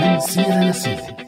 من سيرة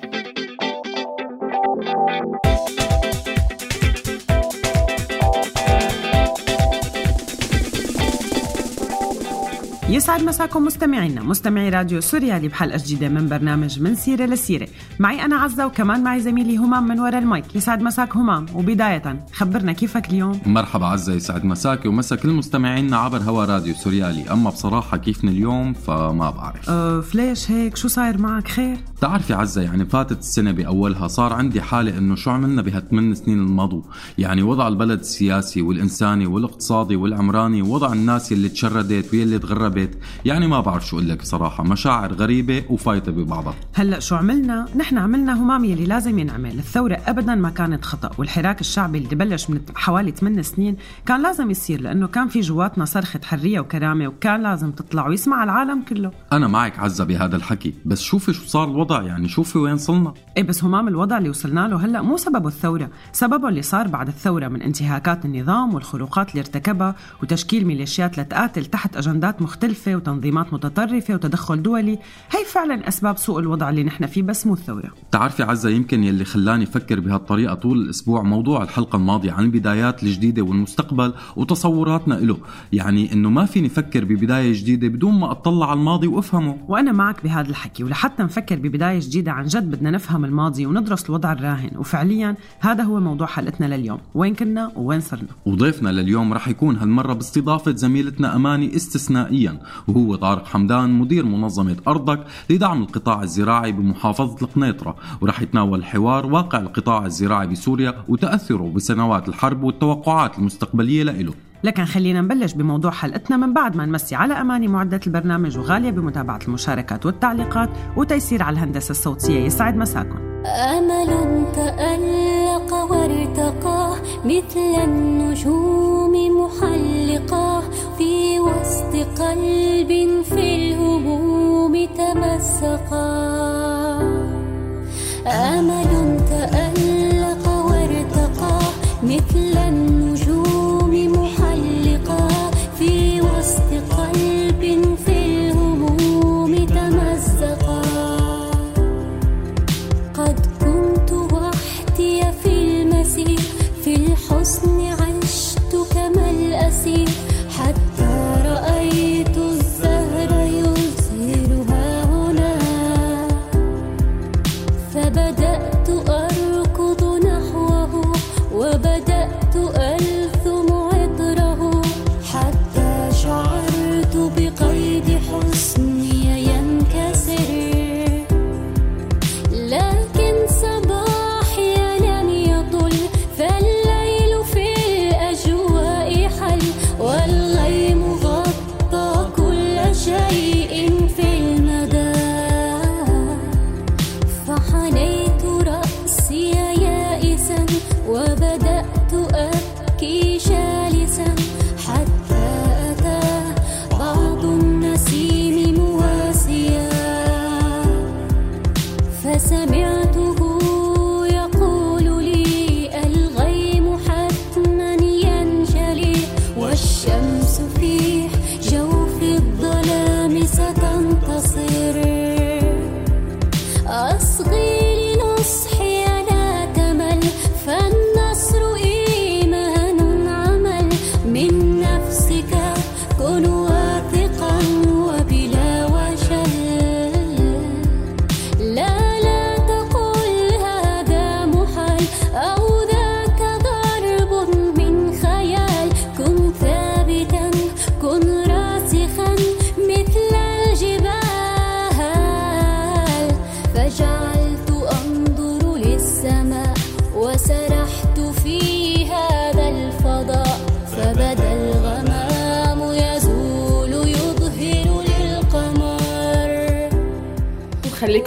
يسعد مساكم مستمعينا. مستمعي راديو سوريالي بحلقة جديدة من برنامج من سيرة لسيرة. معي أنا عزة وكمان معي زميلي همام من وراء المايك. يسعد مساك همام. وبداية خبرنا كيفك اليوم؟ مرحبا عزة يسعد مساك ومسا كل مستمعينا عبر هوا راديو سوريالي أما بصراحة كيفنا اليوم؟ فما بعرف. أه ليش هيك؟ شو صاير معك؟ خير؟ بتعرفي عزة يعني فاتت السنة بأولها صار عندي حالة إنه شو عملنا بهالثمان سنين الماضوا يعني وضع البلد السياسي والإنساني والاقتصادي والعمراني ووضع الناس اللي تشردت واللي تغربت. يعني ما بعرف شو أقول لك بصراحة مشاعر غريبة وفايتة ببعضها. هلأ شو عملنا؟ نحن عملنا همام يلي لازم ينعمل. الثورة أبدا ما كانت خطأ والحراك الشعبي اللي بلش من حوالي 8 سنين كان لازم يصير لأنه كان في جواتنا صرخة حرية وكرامة وكان لازم تطلع ويسمع العالم كله. أنا معك عزة بهذا الحكي بس شوفي شو صار الوضع يعني شوفي وين صلنا. إيه بس همام الوضع اللي وصلنا له هلأ مو سببه الثورة، سببه اللي صار بعد الثورة من انتهاكات النظام والخروقات اللي ارتكبها وتشكيل ميليشيات لتقاتل تحت أجندات مختلفة. وتنظيمات متطرفة وتدخل دولي، هي فعلا أسباب سوء الوضع اللي نحن فيه بس مو الثورة. تعرفي عزة يمكن يلي خلاني أفكر بهالطريقة طول الأسبوع موضوع الحلقة الماضية عن البدايات الجديدة والمستقبل وتصوراتنا له يعني إنه ما فيني أفكر ببداية جديدة بدون ما أطلع على الماضي وأفهمه. وأنا معك بهذا الحكي ولحتى نفكر ببداية جديدة عن جد بدنا نفهم الماضي وندرس الوضع الراهن. وفعليا هذا هو موضوع حلقتنا لليوم، وين كنا وين صرنا. وضيفنا لليوم رح يكون هالمرة باستضافة زميلتنا أماني استثنائيا. وهو طارق حمدان مدير منظمة أرضك لدعم القطاع الزراعي بمحافظة القنيطرة. ورح يتناول الحوار واقع القطاع الزراعي بسوريا وتأثره بسنوات الحرب والتوقعات المستقبلية له لكن خلينا نبلش بموضوع حلقتنا من بعد ما نمسي على أماني معدة البرنامج وغالية بمتابعة المشاركات والتعليقات وتيسير على الهندسة الصوتية يسعد مساكم. أمل تألق وارتقى مثل النجوم محلقا في وسط قلب في الهموم تمسقا. أمل تألق وارتقى مثل النجوم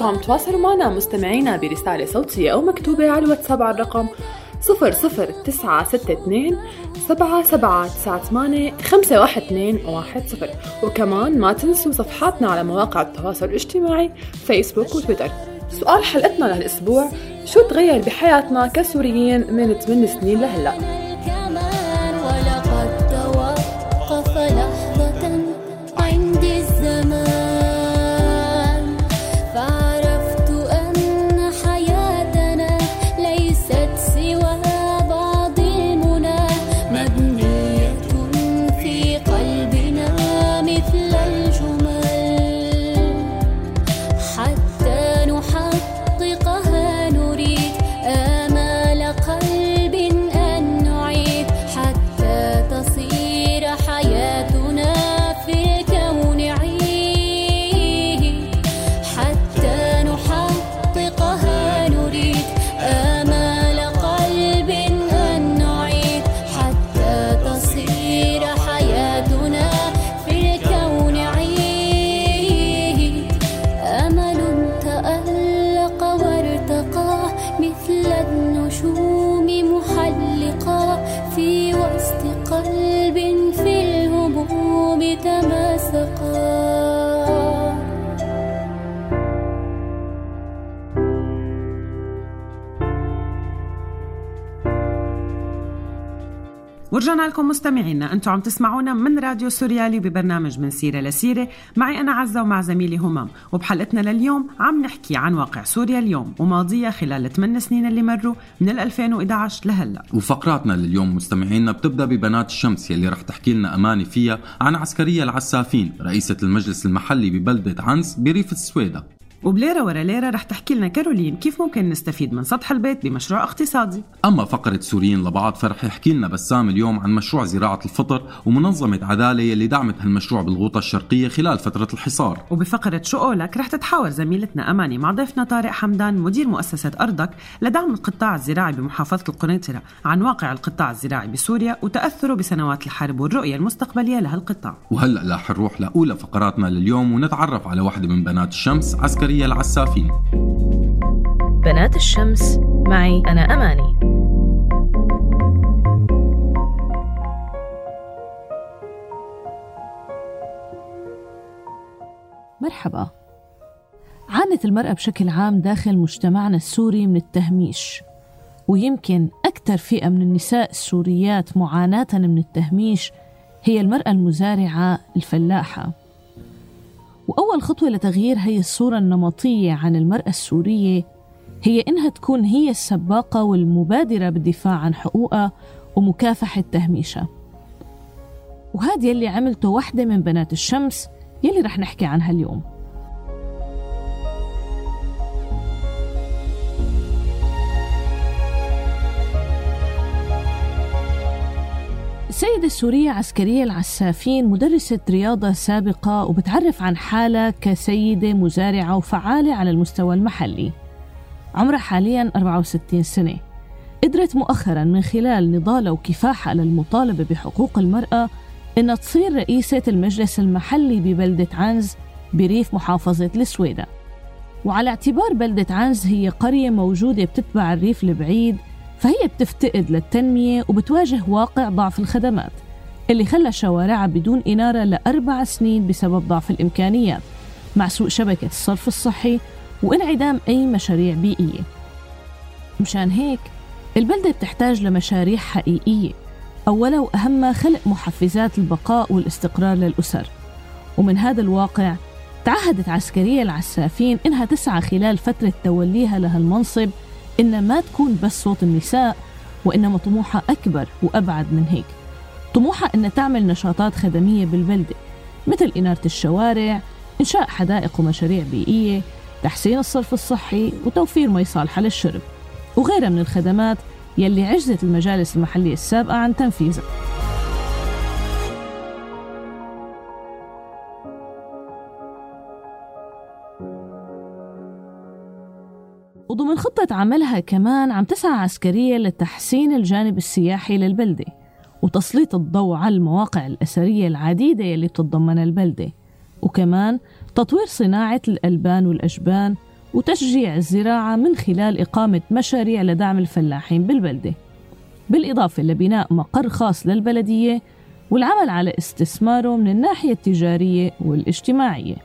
وخليكم تواصلوا معنا مستمعينا برسالة صوتية أو مكتوبة على الواتساب على الرقم صفر صفر تسعة ستة اثنين سبعة سبعة تسعة ثمانية خمسة واحد اثنين واحد صفر وكمان ما تنسوا صفحاتنا على مواقع التواصل الاجتماعي فيسبوك وتويتر. سؤال حلقتنا لهالأسبوع شو تغير بحياتنا كسوريين من 8 سنين لهلأ؟ ورجعنا لكم مستمعينا أنتم عم تسمعونا من راديو سوريالي ببرنامج من سيرة لسيرة. معي أنا عزة ومع زميلي همام. وبحلقتنا لليوم عم نحكي عن واقع سوريا اليوم وماضيها خلال الثمان سنين اللي مروا من 2011 لهلأ. وفقراتنا لليوم مستمعينا بتبدأ ببنات الشمس يلي رح تحكي لنا أماني فيها عن عسكرية العسافين رئيسة المجلس المحلي ببلدة عنز بريف السويدة. وبليرة ورا ليرة رح تحكي لنا كارولين كيف ممكن نستفيد من سطح البيت بمشروع اقتصادي. أما فقرة سوريين لبعض فرح يحكي لنا بسام اليوم عن مشروع زراعة الفطر ومنظمة عدالة يلي دعمت هالمشروع بالغوطة الشرقية خلال فترة الحصار. وبفقرة شو قولك رح تتحاور زميلتنا أماني مع ضيفنا طارق حمدان مدير مؤسسة أرضك لدعم القطاع الزراعي بمحافظة القنيطرة عن واقع القطاع الزراعي بسوريا وتأثره بسنوات الحرب والرؤية المستقبلية لهالقطاع. وهلأ رح نروح لأولى فقراتنا لليوم ونتعرف على واحدة من بنات الشمس عسكريه العسافين. بنات الشمس معي أنا أماني. مرحبا. عانت المرأة بشكل عام داخل مجتمعنا السوري من التهميش ويمكن أكثر فئة من النساء السوريات معاناة من التهميش هي المرأة المزارعة الفلاحة. وأول خطوة لتغيير هي الصورة النمطية عن المرأة السورية. هي إنها تكون هي السباقة والمبادرة بالدفاع عن حقوقها ومكافحة تهميشها. وهذا يلي عملته واحدة من بنات الشمس يلي رح نحكي عنها اليوم. السيدة السورية عسكرية العسافين مدرسة رياضة سابقة وبتعرف عن حالها كسيدة مزارعة وفعالة على المستوى المحلي. عمرها حاليا 64 سنة. قدرت مؤخرا من خلال نضالها وكفاحها للمطالبة بحقوق المرأة إنها تصير رئيسة المجلس المحلي ببلدة عنز بريف محافظة السويدة. وعلى اعتبار بلدة عنز هي قرية موجودة بتتبع الريف البعيد فهي بتفتقد للتنمية وبتواجه واقع ضعف الخدمات اللي خلى شوارعها بدون إنارة لأربع سنين بسبب ضعف الإمكانيات مع سوء شبكة الصرف الصحي وانعدام أي مشاريع بيئية. مشان هيك البلدة بتحتاج لمشاريع حقيقية أولا وأهمها خلق محفزات البقاء والاستقرار للأسر. ومن هذا الواقع تعهدت عسكرية العسافين إنها تسعى خلال فترة توليها لها إنها ما تكون بس صوت النساء وإنما طموحها أكبر وأبعد من هيك. طموحها إنها تعمل نشاطات خدمية بالبلدة مثل إنارة الشوارع إنشاء حدائق ومشاريع بيئية تحسين الصرف الصحي وتوفير مي صالحة للشرب. وغيرها من الخدمات يلي عجزت المجالس المحلية السابقة عن تنفيذها. وضمن خطة عملها كمان عم تسعى عسكرية لتحسين الجانب السياحي للبلدة وتسليط الضوء على المواقع الأثرية العديدة يلي بتتضمنها البلدة. وكمان تطوير صناعة الألبان والأجبان وتشجيع الزراعة من خلال إقامة مشاريع لدعم الفلاحين بالبلدة. بالإضافة لبناء مقر خاص للبلدية والعمل على استثماره من الناحية التجارية والاجتماعية.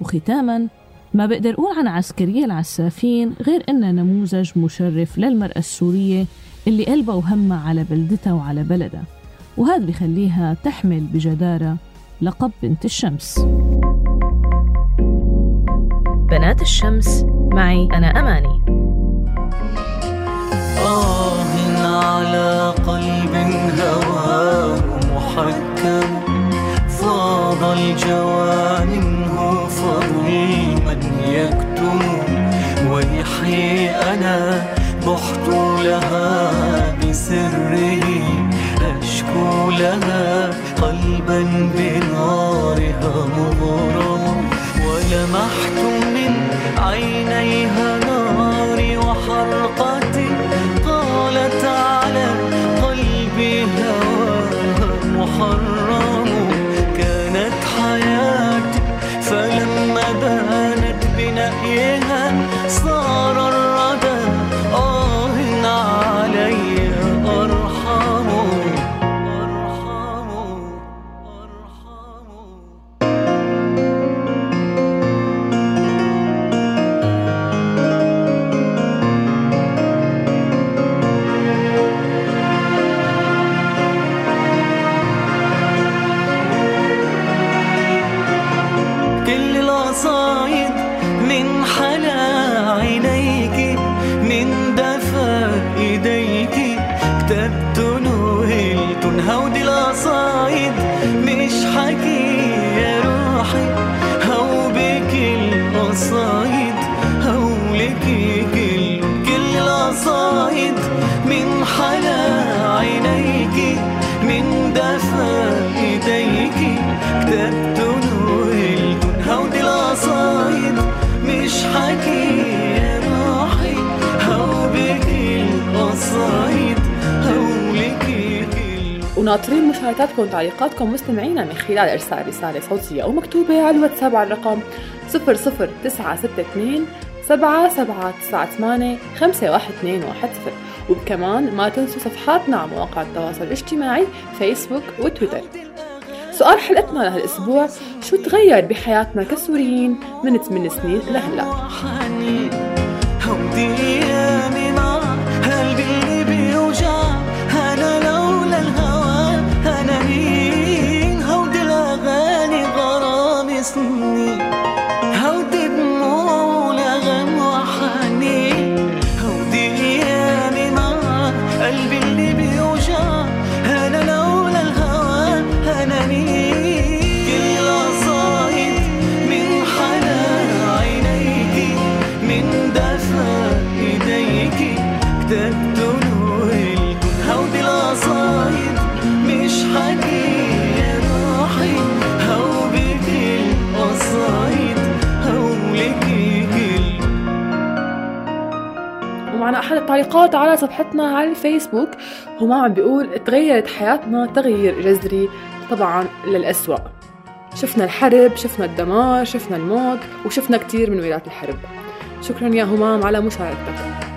وختاماً ما بقدر أقول عن عسكرية العسافين غير إنها نموذج مشرف للمرأة السورية اللي قلبها وهمها على بلدتها وعلى بلدها وهذا بخليها تحمل بجدارة لقب بنت الشمس. بنات الشمس معي أنا أماني. آه على قلب هواه محكم فاض الجوى بحت لها بسره أشكو لها قلبا بنارها مغرم ولمحت من عينيها كل وناطرين مشاركاتكم وتعليقاتكم مستمعينا من خلال إرسال رسالة صوتية أو مكتوبة على الواتساب على الرقم 00962 7798 51210 وكمان ما تنسوا صفحاتنا على مواقع التواصل الاجتماعي فيسبوك وتويتر. سؤال حلقتنا لهالأسبوع شو تغير بحياتنا كسوريين من 8 سنين لهلأ؟ التعليقات على صفحتنا على الفيسبوك. هو عم بيقول تغيرت حياتنا تغيير جذري طبعا للأسوأ. شفنا الحرب شفنا الدمار شفنا الموت وشفنا كتير من ويلات الحرب. شكرا يا همام على مشاركتك.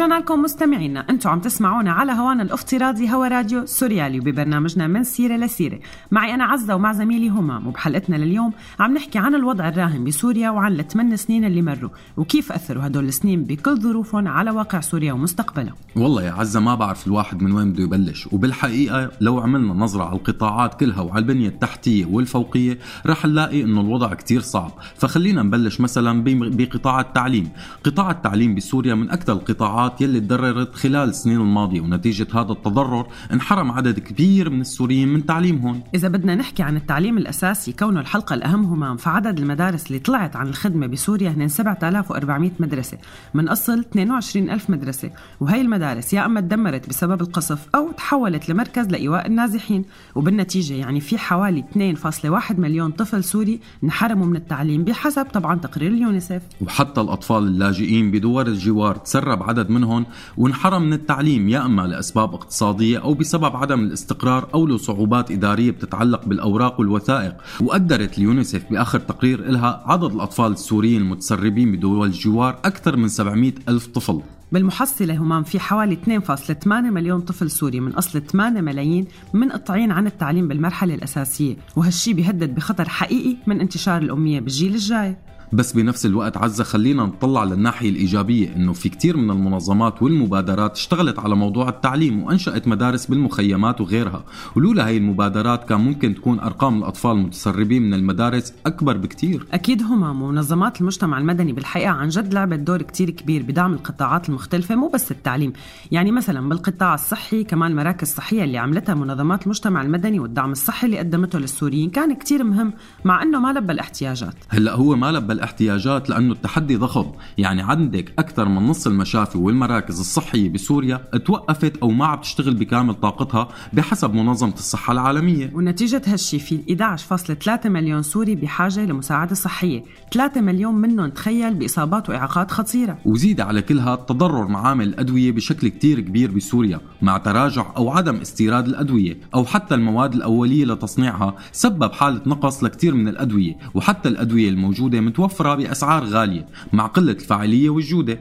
ورجعنا لكم مستمعينا. أنتم عم تسمعونا على هوانا الافتراضي هوا راديو سوريالي وببرنامجنا من سيرة لسيرة. معي أنا عزة ومع زميلي همام وبحلقتنا لليوم عم نحكي عن الوضع الراهن بسوريا وعن الثمان سنين اللي مروا وكيف أثروا هدول السنين بكل ظروفهم على واقع سوريا ومستقبلها والله يا عزة ما بعرف الواحد من وين بده يبلش. وبالحقيقة لو عملنا نظرة على القطاعات كلها وعلى البنية التحتية والفوقية رح نلاقي إنه الوضع كتير صعب. فخلينا نبلش مثلا بقطاع التعليم. قطاع التعليم بسوريا من أكثر القطاعات يلي تضررت خلال السنين الماضية ونتيجة هذا التضرر انحرم عدد كبير من السوريين من تعليمهم إذا بدنا نحكي عن التعليم الأساسي كونه الحلقة الأهم همام فعدد المدارس اللي طلعت عن الخدمة بسوريا هن 7400 مدرسة. من أصل 22 ألف مدرسة. وهي المدارس يا أما تدمرت بسبب القصف أو تحولت لمركز لإيواء النازحين. وبالنتيجة يعني في حوالي 2.1 مليون طفل سوري انحرموا من التعليم بحسب طبعا تقرير اليونيسف وحتى الأطفال اللاجئين بدول الجوار تسرب عدد منهم وانحرم من التعليم يا إما لأسباب اقتصادية أو بسبب عدم الاستقرار أو لصعوبات إدارية بتتعلق بالأوراق والوثائق. وقدرت اليونيسف بآخر تقرير إلها عدد الأطفال السوريين المتسربين بدول الجوار أكثر من 700 ألف طفل. بالمحصلة همام في حوالي 2.8 مليون طفل سوري من أصل 8 ملايين منقطعين عن التعليم بالمرحلة الأساسية. وهالشي بيهدد بخطر حقيقي من انتشار الأمية بالجيل الجاي. بس بنفس الوقت عزة خلينا نطلع للناحية الإيجابية إنه في كتير من المنظمات والمبادرات اشتغلت على موضوع التعليم وأنشأت مدارس بالمخيمات وغيرها. ولولا هاي المبادرات كان ممكن تكون أرقام الأطفال المتسربين من المدارس أكبر بكتير. أكيد همام ومنظمات المجتمع المدني بالحقيقة عن جد لعبت دور كتير كبير بدعم القطاعات المختلفة مو بس التعليم. يعني مثلا بالقطاع الصحي كمان مراكز صحية اللي عملتها منظمات المجتمع المدني والدعم الصحي اللي قدمته للسوريين كان كتير مهم مع أنه ما لبى الاحتياجات. هلأ هو ما لبى الاحتياجات لأنه التحدي ضخم، يعني عندك أكثر من نص المشافي والمراكز الصحية بسوريا توقفت أو ما عم تشتغل بكامل طاقتها بحسب منظمة الصحة العالمية، ونتيجة هالشي في 11.3 مليون سوري بحاجة لمساعدة صحية. 3 مليون منهم تخيل بإصابات وإعاقات خطيرة. وزيد على كلها تضرر معامل الأدوية بشكل كتير كبير بسوريا، مع تراجع أو عدم استيراد الأدوية أو حتى المواد الأولية لتصنيعها سبب حالة نقص لكثير من الأدوية، وحتى الأدوية الموجودة متوفرة بأسعار غالية، مع قلة الفاعلية والجودة.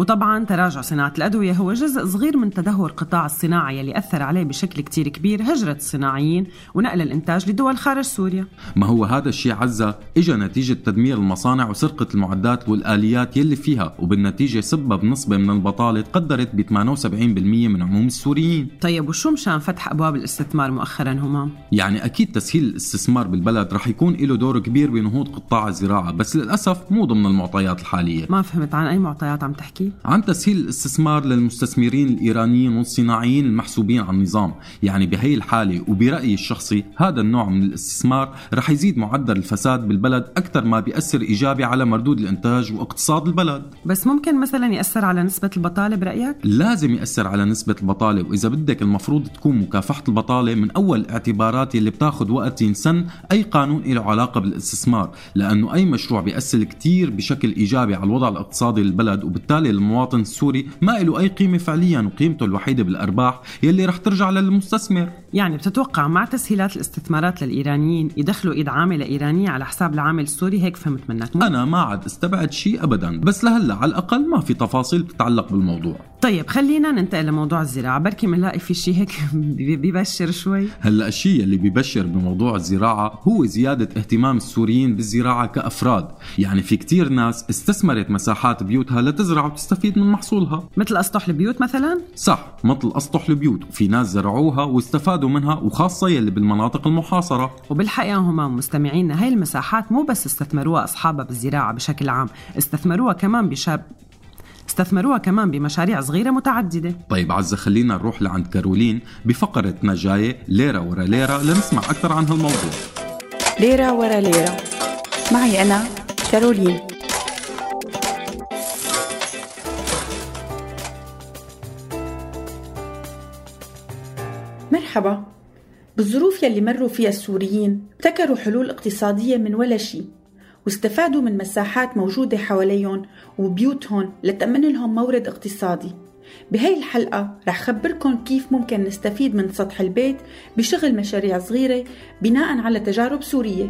وطبعا تراجع صناعة الأدوية هو جزء صغير من تدهور قطاع الصناعة يلي أثر عليه بشكل كتير كبير هجرة الصناعيين ونقل الإنتاج لدول خارج سوريا ما هو هذا الشيء عزة اجى نتيجة تدمير المصانع وسرقة المعدات والآليات يلي فيها وبالنتيجة سبب نسبة من البطالة تقدرت ب 78% من عموم السوريين طيب وشو مشان فتح أبواب الاستثمار مؤخرا همام؟ يعني أكيد تسهيل الاستثمار بالبلد رح يكون له دور كبير بنهوض قطاع الزراعة بس للأسف مو ضمن المعطيات الحالية ما فهمت عن أي معطيات عم تحكي؟ عن تسهيل الاستثمار للمستثمرين الإيرانيين والصناعيين المحسوبين على النظام يعني بهي الحالة وبرأيي الشخصي هذا النوع من الاستثمار رح يزيد معدل الفساد بالبلد أكثر ما بيأثر إيجابي على مردود الإنتاج واقتصاد البلد بس ممكن مثلا يأثر على نسبة البطالة برأيك؟ لازم يأثر على نسبة البطالة وإذا بدك المفروض تكون مكافحة البطالة من أول الاعتبارات اللي بتاخد وقت ينسن أي قانون له علاقة بالاستثمار لأنه أي مشروع بيأثر كتير بشكل إيجابي على الوضع الاقتصادي للبلد وبالتالي المواطن السوري ما له أي قيمة فعليا وقيمته الوحيدة بالأرباح يلي رح ترجع للمستثمر. يعني بتتوقع مع تسهيلات الاستثمارات للإيرانيين يدخلوا إيد عاملة إيرانية على حساب العامل السوري؟ هيك فهمت منك. مو؟ أنا ما عاد استبعد شيء أبدا بس لهلأ على الأقل ما في تفاصيل بتتعلق بالموضوع. طيب خلينا ننتقل لموضوع الزراعة. بركي بنلاقي في شيء هيك ببشر شوي. هلأ الشيء اللي بيبشر بموضوع الزراعة هو زيادة اهتمام السوريين بالزراعة كأفراد. يعني في كتير ناس استثمرت مساحات بيوتها لتزرع وتستفيد من محصولها. مثل أسطح البيوت مثلا؟ صح مثل أسطح البيوت. وفي ناس زرعوها واستفادوا منها وخاصة يلي بالمناطق المحاصرة. وبالحقيقة هم مستمعينا هاي المساحات مو بس استثمروها أصحابها بالزراعة بشكل عام استثمروها كمان بشاب استثمروها كمان بمشاريع صغيرة متعددة. طيب عزة خلينا نروح لعند كارولين بفقرتنا الجاية ليرة ورا ليرة لنسمع أكثر عن هالموضوع. ليرة ورا ليرة. معي أنا كارولين. مرحبا. بالظروف يلي مروا فيها السوريين ابتكروا حلول اقتصادية من ولا شيء واستفادوا من مساحات موجودة حواليهم وبيوتهم لتأمن لهم مورد اقتصادي. بهاي الحلقة رح خبركن كيف ممكن نستفيد من سطح البيت بشغل مشاريع صغيرة بناء على تجارب سورية.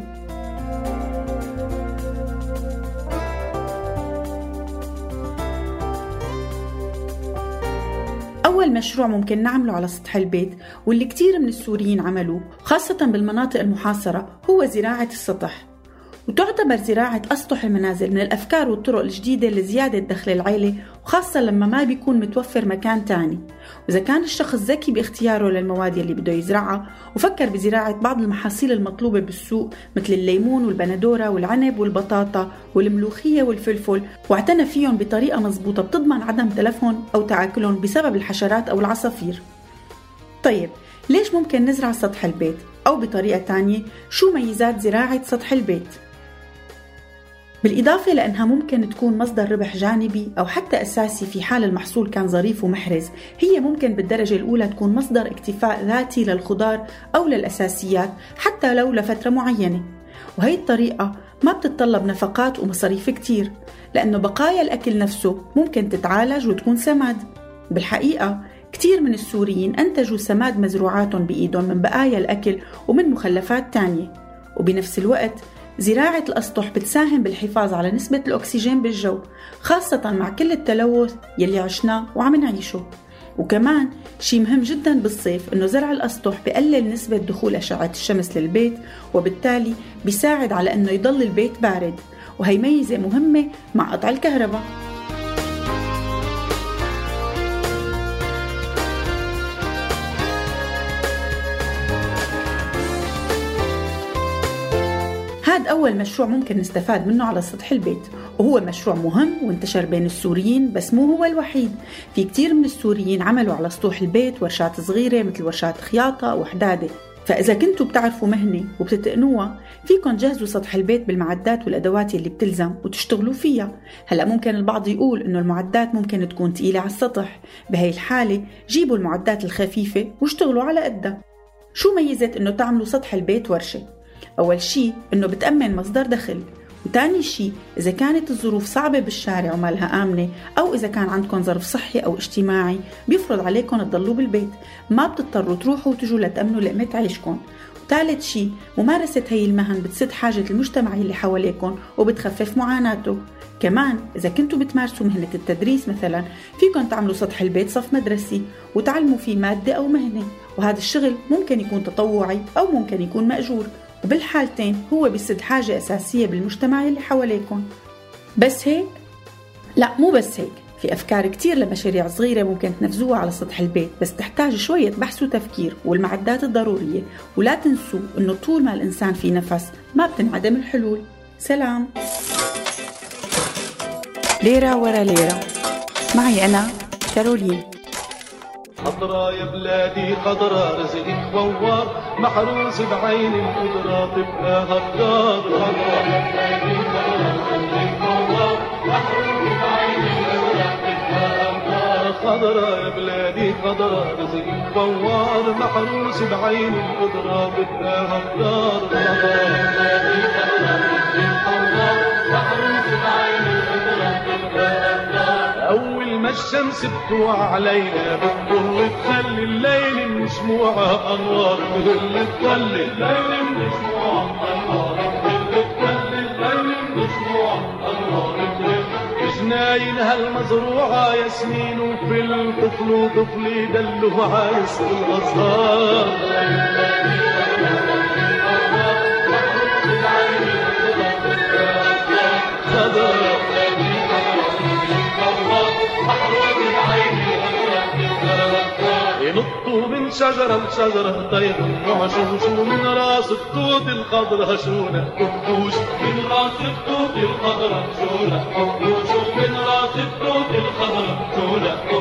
أول مشروع ممكن نعمله على سطح البيت واللي كتير من السوريين عملوه خاصة بالمناطق المحاصرة هو زراعة السطح. وتعتبر زراعة أسطح المنازل من الأفكار والطرق الجديدة لزيادة دخل العيلة وخاصة لما ما بيكون متوفر مكان تاني وإذا كان الشخص ذكي باختياره للمواد اللي بده يزرعها وفكر بزراعة بعض المحاصيل المطلوبة بالسوق مثل الليمون والبندورة والعنب والبطاطا والملوخية والفلفل واعتنى فيهم بطريقة مزبوطة بتضمن عدم تلفهم أو تعاكلهم بسبب الحشرات أو العصافير طيب ليش ممكن نزرع سطح البيت؟ أو بطريقة تانية شو ميزات زراعة سطح البيت؟ بالإضافة لأنها ممكن تكون مصدر ربح جانبي أو حتى أساسي في حال المحصول كان ظريف ومحرز. هي ممكن بالدرجة الأولى تكون مصدر اكتفاء ذاتي للخضار أو للأساسيات حتى لو لفترة معينة. وهي الطريقة ما بتتطلب نفقات ومصاريف كتير لأنه بقايا الأكل نفسه ممكن تتعالج وتكون سماد. بالحقيقة كتير من السوريين أنتجوا سماد مزروعاتهم بإيدهم من بقايا الأكل ومن مخلفات تانية. وبنفس الوقت زراعة الأسطح بتساهم بالحفاظ على نسبة الأكسجين بالجو خاصة مع كل التلوث يلي عشناه وعم نعيشه. وكمان شيء مهم جدا بالصيف إنه زرع الأسطح بقلل نسبة دخول أشعة الشمس للبيت وبالتالي بيساعد على إنه يضل البيت بارد. وهي ميزة مهمة مع قطع الكهرباء. هذا أول مشروع ممكن نستفاد منه على سطح البيت وهو مشروع مهم وانتشر بين السوريين بس مو هو الوحيد. في كتير من السوريين عملوا على سطوح البيت ورشات صغيرة مثل ورشات خياطة وحدادة. فإذا كنتوا بتعرفوا مهنة وبتتقنوها فيكن تجهزوا سطح البيت بالمعدات والأدوات اللي بتلزم وتشتغلوا فيها. هلأ ممكن البعض يقول إنه المعدات ممكن تكون تقيلة على السطح. بهي الحالة جيبوا المعدات الخفيفة واشتغلوا على قدها. شو ميزة إنه تعملوا سطح البيت ورشة؟ أول شي إنه بتأمن مصدر دخل وتاني شي إذا كانت الظروف صعبة بالشارع وما لها آمنة أو إذا كان عندكم ظرف صحي أو اجتماعي بيفرض عليكم تضلوا بالبيت. ما بتضطروا تروحوا وتجوا لتأمنوا لقمة عيشكم. وثالث شي ممارسة هي المهن بتسد حاجة المجتمع اللي حواليكم وبتخفف معاناته. كمان إذا كنتوا بتمارسوا مهنة التدريس مثلا فيكم تعملوا سطح البيت صف مدرسي وتعلموا فيه مادة أو مهنة. وهذا الشغل ممكن يكون تطوعي أو ممكن يكون مأجور. وبالحالتين هو بيسد حاجة أساسية بالمجتمع اللي حواليكم. بس هيك؟ لا مو بس هيك. في أفكار كتير لمشاريع صغيرة ممكن تنفذوها على سطح البيت بس تحتاج شوية بحث وتفكير والمعدات الضرورية. ولا تنسوا أنه طول ما الإنسان في نفس ما بتنعدم الحلول. سلام. ليرة ورا ليرة. معي أنا كارولين. خضرا يا بلادي خضرا رزقك فوار محروس بعين القدرة تبقى هالدار خضرا يا بلادي خضرا رزقك فوار محروس بعين القدرة تبقى هالدار خضرا يا بلادي خضرا رزقك فوار محروس بعين القدرة تبقى هالدار خضرا يا بلادي خضرا رزقك محروس بعين أول ما الشمس بتوع علينا بتضل تخلي الليل مشموعة أنوار. تهل تخلي الليل مشموعة أنوار. جناين هالمزروعة ياسمين وفل طفل وطفل يدلوا عايز الأزهار ينطوا من شجرة لشجرة طير وعشوشوا من راس التوت الخضرة شونا حبوش من راس التوت الخضرة شونا حبوش من راس التوت الخضرة حبوش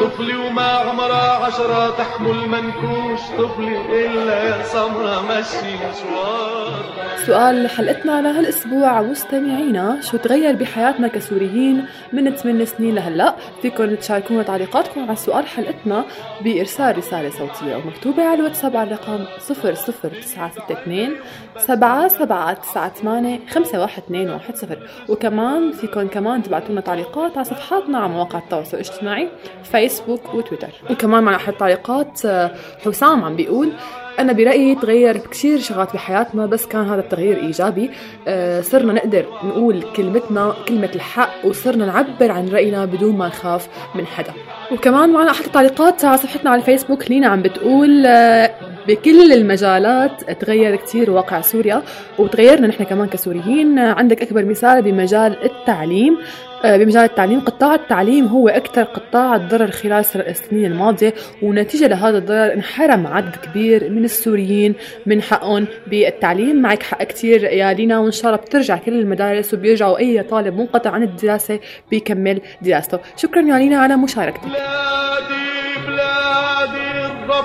طفلي وما عمرها عشرة تحمل منكوش طفلي إلا سمرة مشي مشوار سؤال حلقتنا لهالأسبوع مستمعينا شو تغير بحياتنا كسوريين من 8 سنين لهلأ؟ فيكم تشاركونا تعليقاتكم على سؤال حلقتنا بإرسال رسالة صوتية أو مكتوبه على الواتساب على الرقم 00962 7798 51210 وكمان فيكم كمان تبعتوا لنا تعليقات على صفحاتنا على مواقع التواصل الاجتماعي. فيسبوك وتويتر. وكمان معنا أحد التعليقات آه، حسام عم بيقول أنا برأيي تغير كثير شغلات بحياتنا بس كان هذا التغيير إيجابي. آه، صرنا نقدر نقول كلمتنا كلمة الحق وصرنا نعبر عن رأينا بدون ما نخاف من حدا. وكمان معنا أحد التعليقات على صفحتنا على الفيسبوك لينا عم بتقول آه، بكل المجالات تغير كثير واقع سوريا وتغيرنا نحن كمان كسوريين. آه، عندك أكبر مثال بمجال التعليم آه، بمجال التعليم. قطاع التعليم هو أكثر قطاع تضرر خلال السنين الماضية ونتيجة لهذا الضرر انحرم عدد كبير من السوريين من حقهم بالتعليم. معك حق كثير يا لينا وإن شاء الله بترجع كل المدارس وبيرجعوا أي طالب منقطع عن الدراسة بيكمل دراسته. شكرا يا لينا على مشاركتك. بلادي بلادي الرب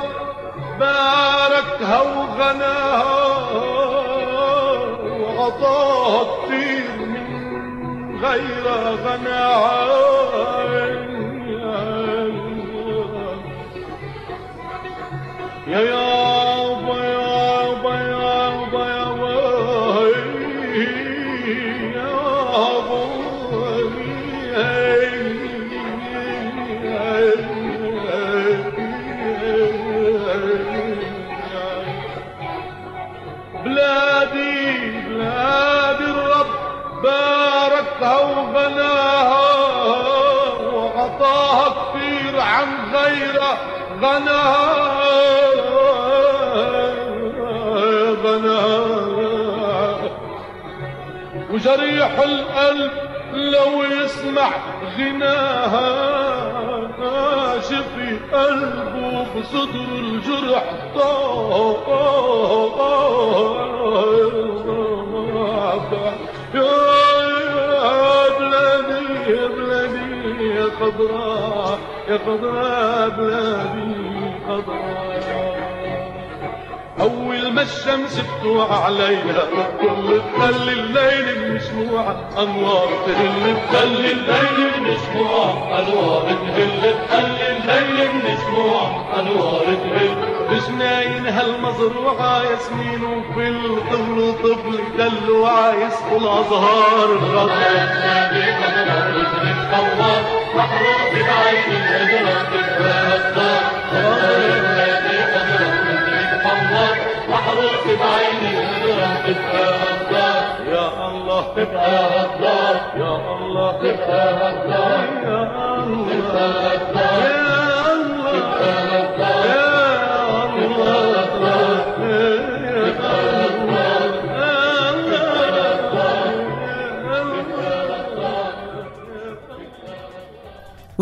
باركها وغناها وعطاها غير غناها يا يابا غناها غناها وجريح القلب لو يسمع غناها شفي قلبه بصدر الجرح طاب يا بلادي يا بلادي يا خضراء. خضراء بلادي خضراء أول ما الشمس بتوع علينا كل تخلي الليل مشموع أنوار تهل تخلي الليل مشموع أنوار تهل تخلي الليل مشموع أنوار تهل بجناين هالمزروعة ياسمين وفل طفل طفل دلوا عايز كل أزهار محروق بعين الهجرة تبقى غدار يا الله تبقى غدار يا الله تبقى غدار يا الله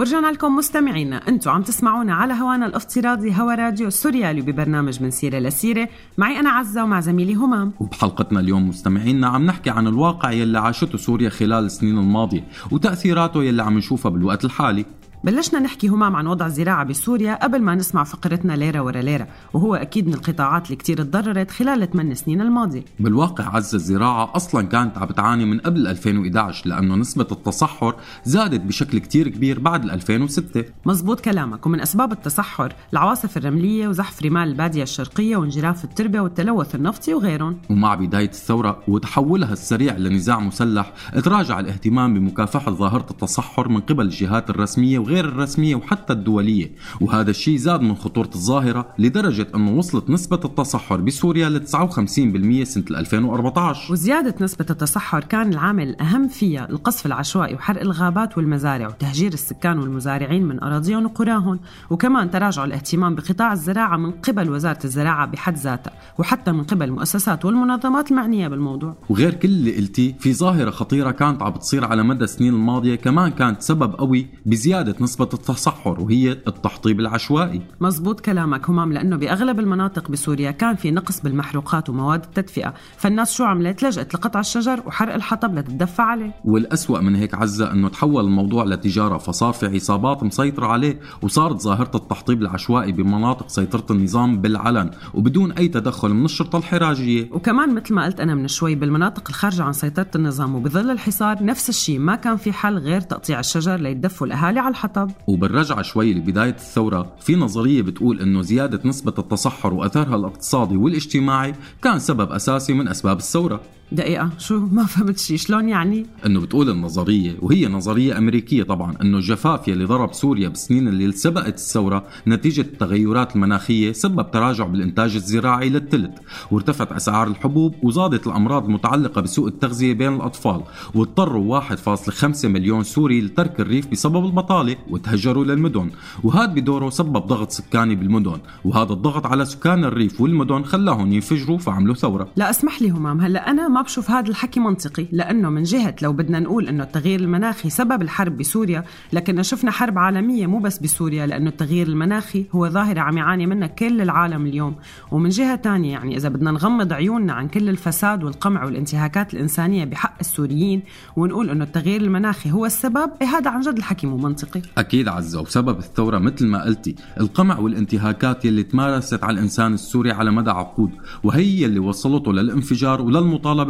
ورجعنا لكم مستمعينا. أنتم عم تسمعونا على هوانا الافتراضي هوا راديو سوريالي ببرنامج من سيرة لسيرة. معي أنا عزة ومع زميلي همام. وبحلقتنا اليوم مستمعينا عم نحكي عن الواقع يلي عاشته سوريا خلال السنين الماضية وتأثيراته يلي عم نشوفها بالوقت الحالي. بلشنا نحكي همام عن وضع الزراعة بسوريا قبل ما نسمع فقرتنا ليرة ورا ليرة وهو أكيد من القطاعات اللي كتير تضررت خلال الثمان سنين الماضية بالواقع عز الزراعة أصلا كانت عم بتعاني من قبل 2011 لأنه نسبة التصحر زادت بشكل كتير كبير بعد 2006 مزبوط كلامك ومن أسباب التصحر العواصف الرملية وزحف رمال البادية الشرقية وانجراف التربة والتلوث النفطي وغيرهم. ومع بداية الثورة وتحولها السريع لنزاع مسلح تراجع الاهتمام بمكافحة ظاهرة التصحر من قبل الجهات الرسمية وغير الرسمية وحتى الدولية. وهذا الشيء زاد من خطورة الظاهرة لدرجة أنه وصلت نسبة التصحر بسوريا ل 59% سنة 2014 وزيادة نسبة التصحر كان العامل الأهم فيها القصف العشوائي وحرق الغابات والمزارع وتهجير السكان والمزارعين من أراضيهم وقراهم. وكمان تراجع الاهتمام بقطاع الزراعة من قبل وزارة الزراعة بحد ذاتها وحتى من قبل المؤسسات والمنظمات المعنية بالموضوع. وغير كل اللي قلتيه في ظاهرة خطيرة كانت عم بتصير على مدى السنين الماضية كمان كانت سبب قوي بزيادة نسبة التصحر وهي التحطيب العشوائي. مزبوط كلامك. همام لأنه بأغلب المناطق بسوريا كان في نقص بالمحروقات ومواد التدفئة. فالناس شو عملت؟ لجأت لقطع الشجر وحرق الحطب لتتدفى عليه. والأسوأ من هيك عزة أنه تحول الموضوع لتجارة فصار في عصابات مسيطرة عليه وصارت ظاهرة التحطيب العشوائي بمناطق سيطرة النظام بالعلن وبدون أي تدخل من الشرطة الحراجية. وكمان مثل ما قلت أنا من شوي بالمناطق الخارجة عن سيطرة النظام وبظل الحصار نفس الشيء. ما كان في حل غير تقطيع الشجر ليتدفوا الأهالي على الحطب. وبالرجعة شوي لبداية الثورة في نظرية بتقول أنه زيادة نسبة التصحر وأثرها الاقتصادي والاجتماعي كان سبب أساسي من أسباب الثورة. دقيقة. شو ما فهمت شيء شلون يعني؟ إنه بتقول النظرية وهي نظرية أمريكية طبعا إنه الجفاف يلي ضرب سوريا بالسنين اللي سبقت الثورة نتيجة التغيرات المناخية سبب تراجع بالإنتاج الزراعي للثلث وارتفعت أسعار الحبوب وزادت الأمراض المتعلقة بسوء التغذية بين الأطفال واضطروا 1.5 مليون سوري لترك الريف بسبب البطالة وتهجروا للمدن. وهذا بدوره سبب ضغط سكاني بالمدن وهذا الضغط على سكان الريف والمدن خلاهم ينفجروا فعملوا ثورة. لا اسمح لي همام. هلا أنا ما بشوف هذا الحكي منطقي لأنه من جهة لو بدنا نقول إنه التغيير المناخي سبب الحرب بسوريا لكن شفنا حرب عالمية مو بس بسوريا لأنه التغيير المناخي هو ظاهرة عم يعاني منها كل العالم اليوم. ومن جهة تانية يعني إذا بدنا نغمض عيوننا عن كل الفساد والقمع والانتهاكات الإنسانية بحق السوريين ونقول إنه التغيير المناخي هو السبب إيه هذا عن جد الحكي مو منطقي. أكيد عزة وسبب الثورة مثل ما قلتي القمع والانتهاكات يلي تمارست على الإنسان السوري على مدى عقود وهي اللي وصلته للانفجار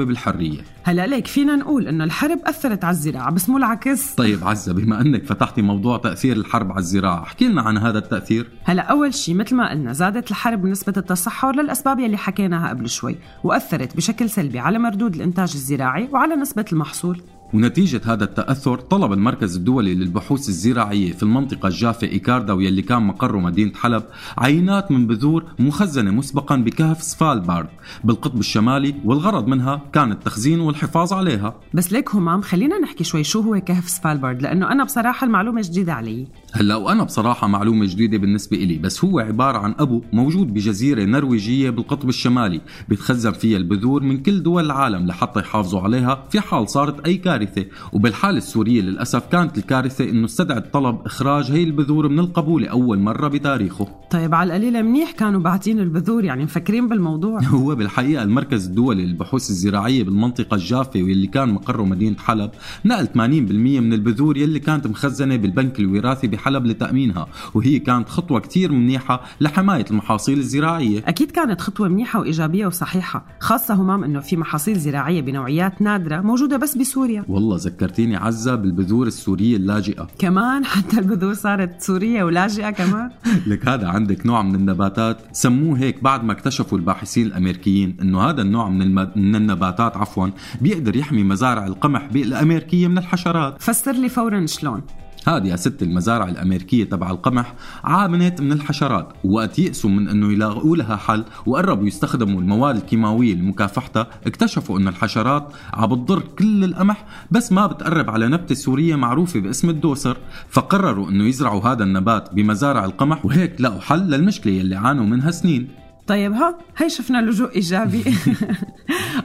وللمطالبه بالحرية. هلا ليك فينا نقول إنه الحرب أثرت على الزراعة بس مو العكس. طيب عزة بما إنك فتحتي موضوع تأثير الحرب على الزراعة احكي لنا عن هذا التأثير. هلا أول شيء مثل ما قلنا زادت الحرب نسبة التصحر للأسباب يلي حكيناها قبل شوي وأثرت بشكل سلبي على مردود الإنتاج الزراعي وعلى نسبة المحصول. ونتيجة هذا التأثر طلب المركز الدولي للبحوث الزراعية في المنطقة الجافة إيكاردا واللي كان مقره مدينة حلب عينات من بذور مخزنة مسبقا بكهف سفالبارد. بالقطب الشمالي والغرض منها كان التخزين والحفاظ عليها. بس ليك همام خلينا نحكي شوي شو هو كهف سفالبارد لأنه أنا بصراحة المعلومة جديدة علي. هلا وأنا بصراحة معلومة جديدة بالنسبة إلي بس هو عبارة عن أبو موجود بجزيرة نرويجية بالقطب الشمالي بيتخزن فيها البذور من كل دول العالم لحتى يحافظوا عليها في حال صارت أي كارثة. وبالحالة السورية للأسف كانت الكارثة إنه استدعت طلب إخراج هي البذور من القبوله أول مرة بتاريخه. طيب على القليله منيح كانوا باعتين البذور يعني مفكرين بالموضوع. هو بالحقيقة المركز الدولي للبحوث الزراعية بالمنطقة الجافة واللي كان مقره مدينة حلب نقل 80% من البذور يلي كانت مخزنة بالبنك الوراثي بحلب لتأمينها وهي كانت خطوة كتير منيحة لحماية المحاصيل الزراعية. أكيد كانت خطوة منيحة وإيجابية وصحيحة خاصة همام إنه في محاصيل زراعية بنوعيات نادرة موجودة بس بسوريا. والله ذكرتيني عزة بالبذور السورية اللاجئة. كمان حتى البذور صارت سورية ولاجئة كمان. لك هذا عندك نوع من النباتات سموه هيك بعد ما اكتشفوا الباحثين الأمريكيين أنه هذا النوع من, الم... من النباتات عفوا بيقدر يحمي مزارع القمح الأمريكية من الحشرات. فسر لي فورا شلون. هذه يا ست المزارع الأمريكية تبع القمح عانت من الحشرات وقت يأسوا من أنه يلاقوا لها حل وقربوا يستخدموا المواد الكيماوية لمكافحتها اكتشفوا أن الحشرات عم بتضر كل القمح بس ما بتقرب على نبتة سورية معروفة باسم الدوسر. فقرروا أنه يزرعوا هذا النبات بمزارع القمح وهيك لقوا حل للمشكلة يلي عانوا منها سنين. طيب ها هي شفنا لجوء إيجابي.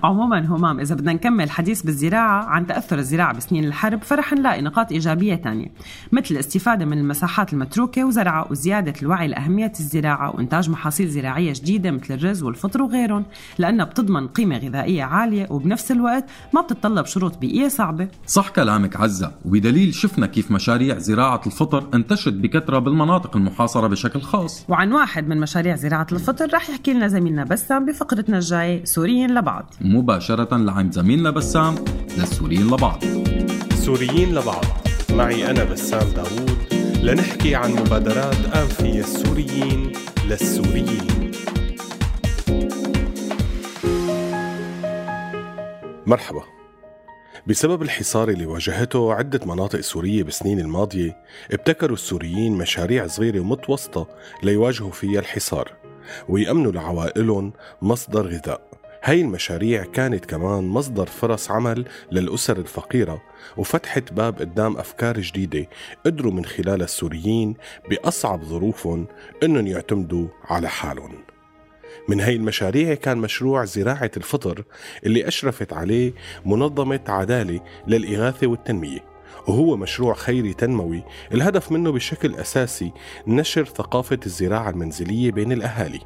عموما همام إذا بدنا نكمل حديث بالزراعة عن تأثر الزراعة بسنين الحرب فرح نلاقي نقاط إيجابية تانية. مثل الاستفادة من المساحات المتروكة وزرعها وزيادة الوعي لأهمية الزراعة وإنتاج محاصيل زراعية جديدة مثل الرز والفطر وغيرهم لأنها بتضمن قيمة غذائية عالية وبنفس الوقت ما بتتطلب شروط بيئية صعبة. صح كلامك عزة وبدليل شفنا كيف مشاريع زراعة الفطر انتشرت بكثرة بالمناطق المحاصرة بشكل خاص. وعن واحد من مشاريع زراعة الفطر رح يحكي لنا زميلنا بسام بفقرتنا الجاية سوريين لبعض. مباشرة لعند زميلنا بسام للسوريين لبعض. سوريين لبعض. معي أنا بسام داوود لنحكي عن مبادرات أنفية السوريين للسوريين. مرحبا. بسبب الحصار اللي واجهته عدة مناطق سورية بالسنين الماضية ابتكروا السوريين مشاريع صغيرة ومتوسطة ليواجهوا فيها الحصار. ويأمنوا لعوائلهم مصدر غذاء. هاي المشاريع كانت كمان مصدر فرص عمل للأسر الفقيرة وفتحت باب قدام أفكار جديدة قدروا من خلالها السوريين بأصعب ظروفهم أنهم يعتمدوا على حالهم. من هاي المشاريع كان مشروع زراعة الفطر اللي أشرفت عليه منظمة عدالة للإغاثة والتنمية. وهو مشروع خيري تنموي الهدف منه بشكل أساسي نشر ثقافة الزراعة المنزلية بين الأهالي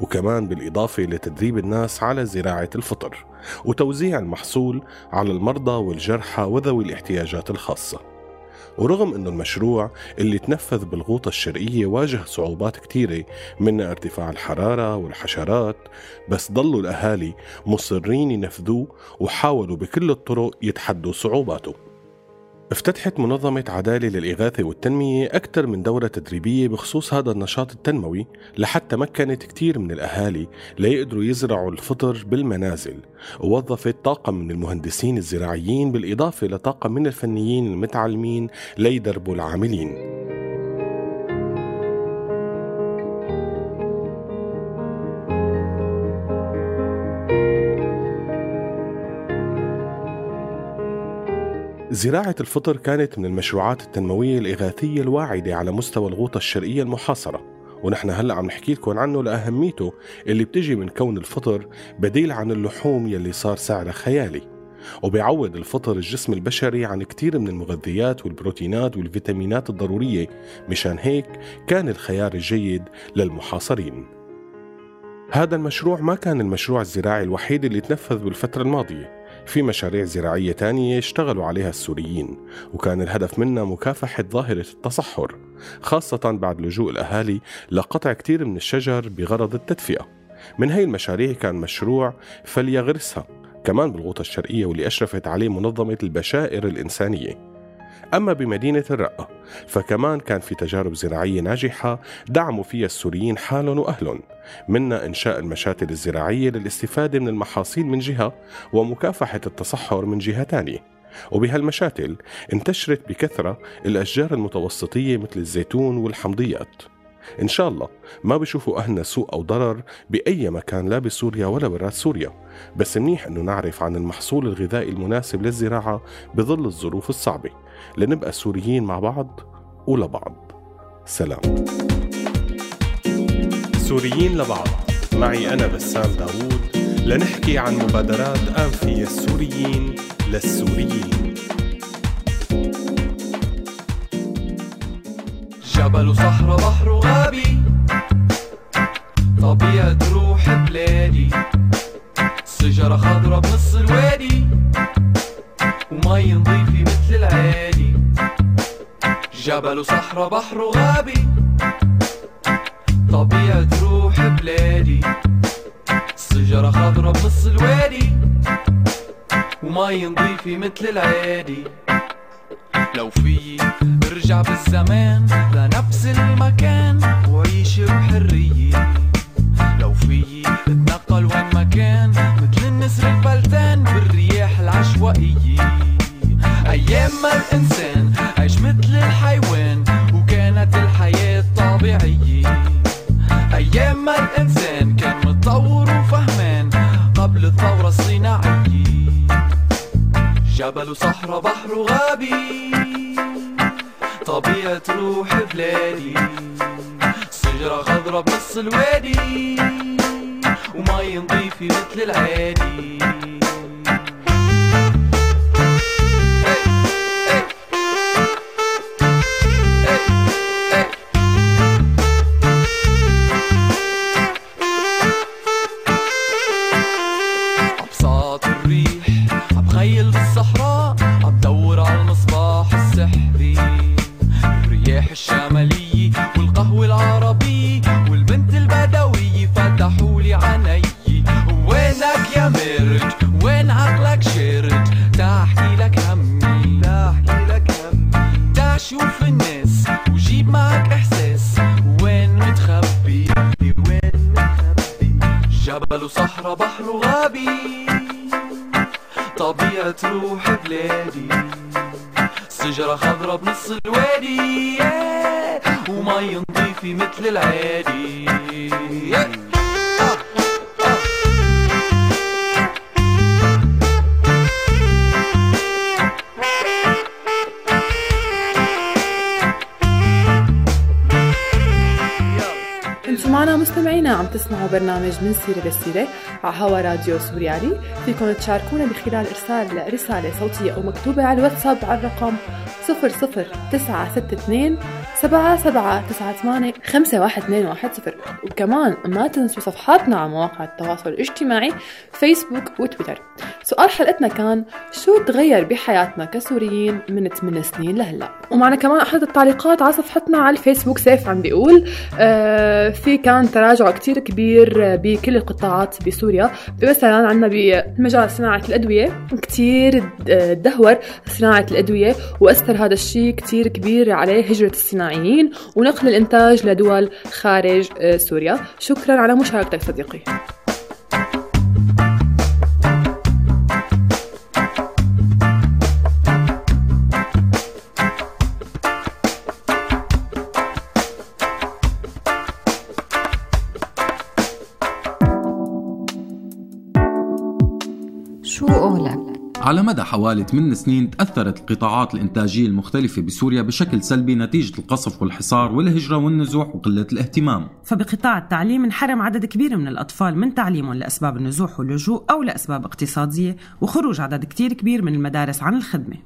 وكمان بالإضافة لتدريب الناس على زراعة الفطر وتوزيع المحصول على المرضى والجرحى وذوي الاحتياجات الخاصة. ورغم أنه المشروع اللي تنفذ بالغوطة الشرقية واجه صعوبات كتيرة منها ارتفاع الحرارة والحشرات بس ضلوا الأهالي مصرين ينفذوه وحاولوا بكل الطرق يتحدوا صعوباته. افتتحت منظمة عدالة للإغاثة والتنمية أكثر من دورة تدريبية بخصوص هذا النشاط التنموي لحتى مكنت كتير من الأهالي ليقدروا يزرعوا الفطر بالمنازل. ووظفت طاقم من المهندسين الزراعيين بالإضافة لطاقم من الفنيين المتعلمين ليدربوا العاملين. زراعة الفطر كانت من المشروعات التنموية الإغاثية الواعدة على مستوى الغوطة الشرقية المحاصرة. ونحن هلأ عم نحكي لكم عنه لأهميته اللي بتجي من كون الفطر بديل عن اللحوم يلي صار سعرها خيالي. وبيعوض الفطر الجسم البشري عن كتير من المغذيات والبروتينات والفيتامينات الضرورية. مشان هيك كان الخيار الجيد للمحاصرين. هذا المشروع ما كان المشروع الزراعي الوحيد اللي تنفذ بالفترة الماضية. في مشاريع زراعية تانية اشتغلوا عليها السوريين وكان الهدف منها مكافحة ظاهرة التصحر خاصة بعد لجوء الأهالي لقطع كتير من الشجر بغرض التدفئة. من هاي المشاريع كان مشروع فليغرسها كمان بالغوطة الشرقية واللي أشرفت عليه منظمة البشائر الإنسانية. أما بمدينة الرقة فكمان كان في تجارب زراعية ناجحة دعموا فيها السوريين حالهم وأهلهم منها إنشاء المشاتل الزراعية للاستفادة من المحاصيل من جهة ومكافحة التصحر من جهة تانية. وبهالمشاتل انتشرت بكثرة الأشجار المتوسطية مثل الزيتون والحمضيات. إن شاء الله ما بيشوفوا أهلنا سوء أو ضرر بأي مكان لا بسوريا ولا برات سوريا. بس منيح أنه نعرف عن المحصول الغذائي المناسب للزراعة بظل الظروف الصعبة. لنبقى سوريين مع بعض ولبعض. سلام. سوريين لبعض. معي أنا بسام داوود. لنحكي عن مبادرات أنفية السوريين للسوريين. جبل وصحراء بحر وغابي طبيعة روح بلادي. شجرة خضرا بنص الوادي ومي نظيفة مثل العادي. جبل وصحراء بحر وغابي طبيعة روح بلادي. شجرة خضرا بنص الوادي ومي نظيفة مثل العادي. لو في برجع بالزمان لنفس المكان. وعيش بحرية لو في اتنقل وين ما كان مثل النسر الفلتان بالرياح العشوائية. أيام ما الإنسان جبل وصحراء بحر وغابي طبيعة روح بلادي. شجرة خضرا بنص الوادي. ومي نظيفة مثل العادي. برنامج من سيرة لسيرة على هوا راديو سوريالي. فيكم تشاركونا بخلال إرسال رسالة صوتية أو مكتوبة على الواتساب على الرقم 00962 7798 51210 وكمان ما تنسوا صفحاتنا على مواقع التواصل الاجتماعي فيسبوك وتويتر. سؤال حلقتنا كان شو تغير بحياتنا كسوريين من 8 سنين لهلأ؟ ومعنا كمان أحد التعليقات على صفحتنا على الفيسبوك سيف عم بيقول آه في كان تراجع كتير كبير بكل القطاعات بسوريا. مثلا عندنا بمجال صناعة الأدوية كتير تدهور صناعة الأدوية وأثر هذا الشيء كتير كبير عليه هجرة الصناعيين ونقل الإنتاج لدول خارج آه، سوريا. شكرا على مشاركتك صديقي. على مدى حوالي 8 سنين تأثرت القطاعات الإنتاجية المختلفة بسوريا بشكل سلبي نتيجة القصف والحصار والهجرة والنزوح وقلة الاهتمام. فبقطاع التعليم انحرم عدد كبير من الأطفال من تعليمهم لأسباب النزوح واللجوء أو لأسباب اقتصادية وخروج عدد كتير كبير من المدارس عن الخدمة.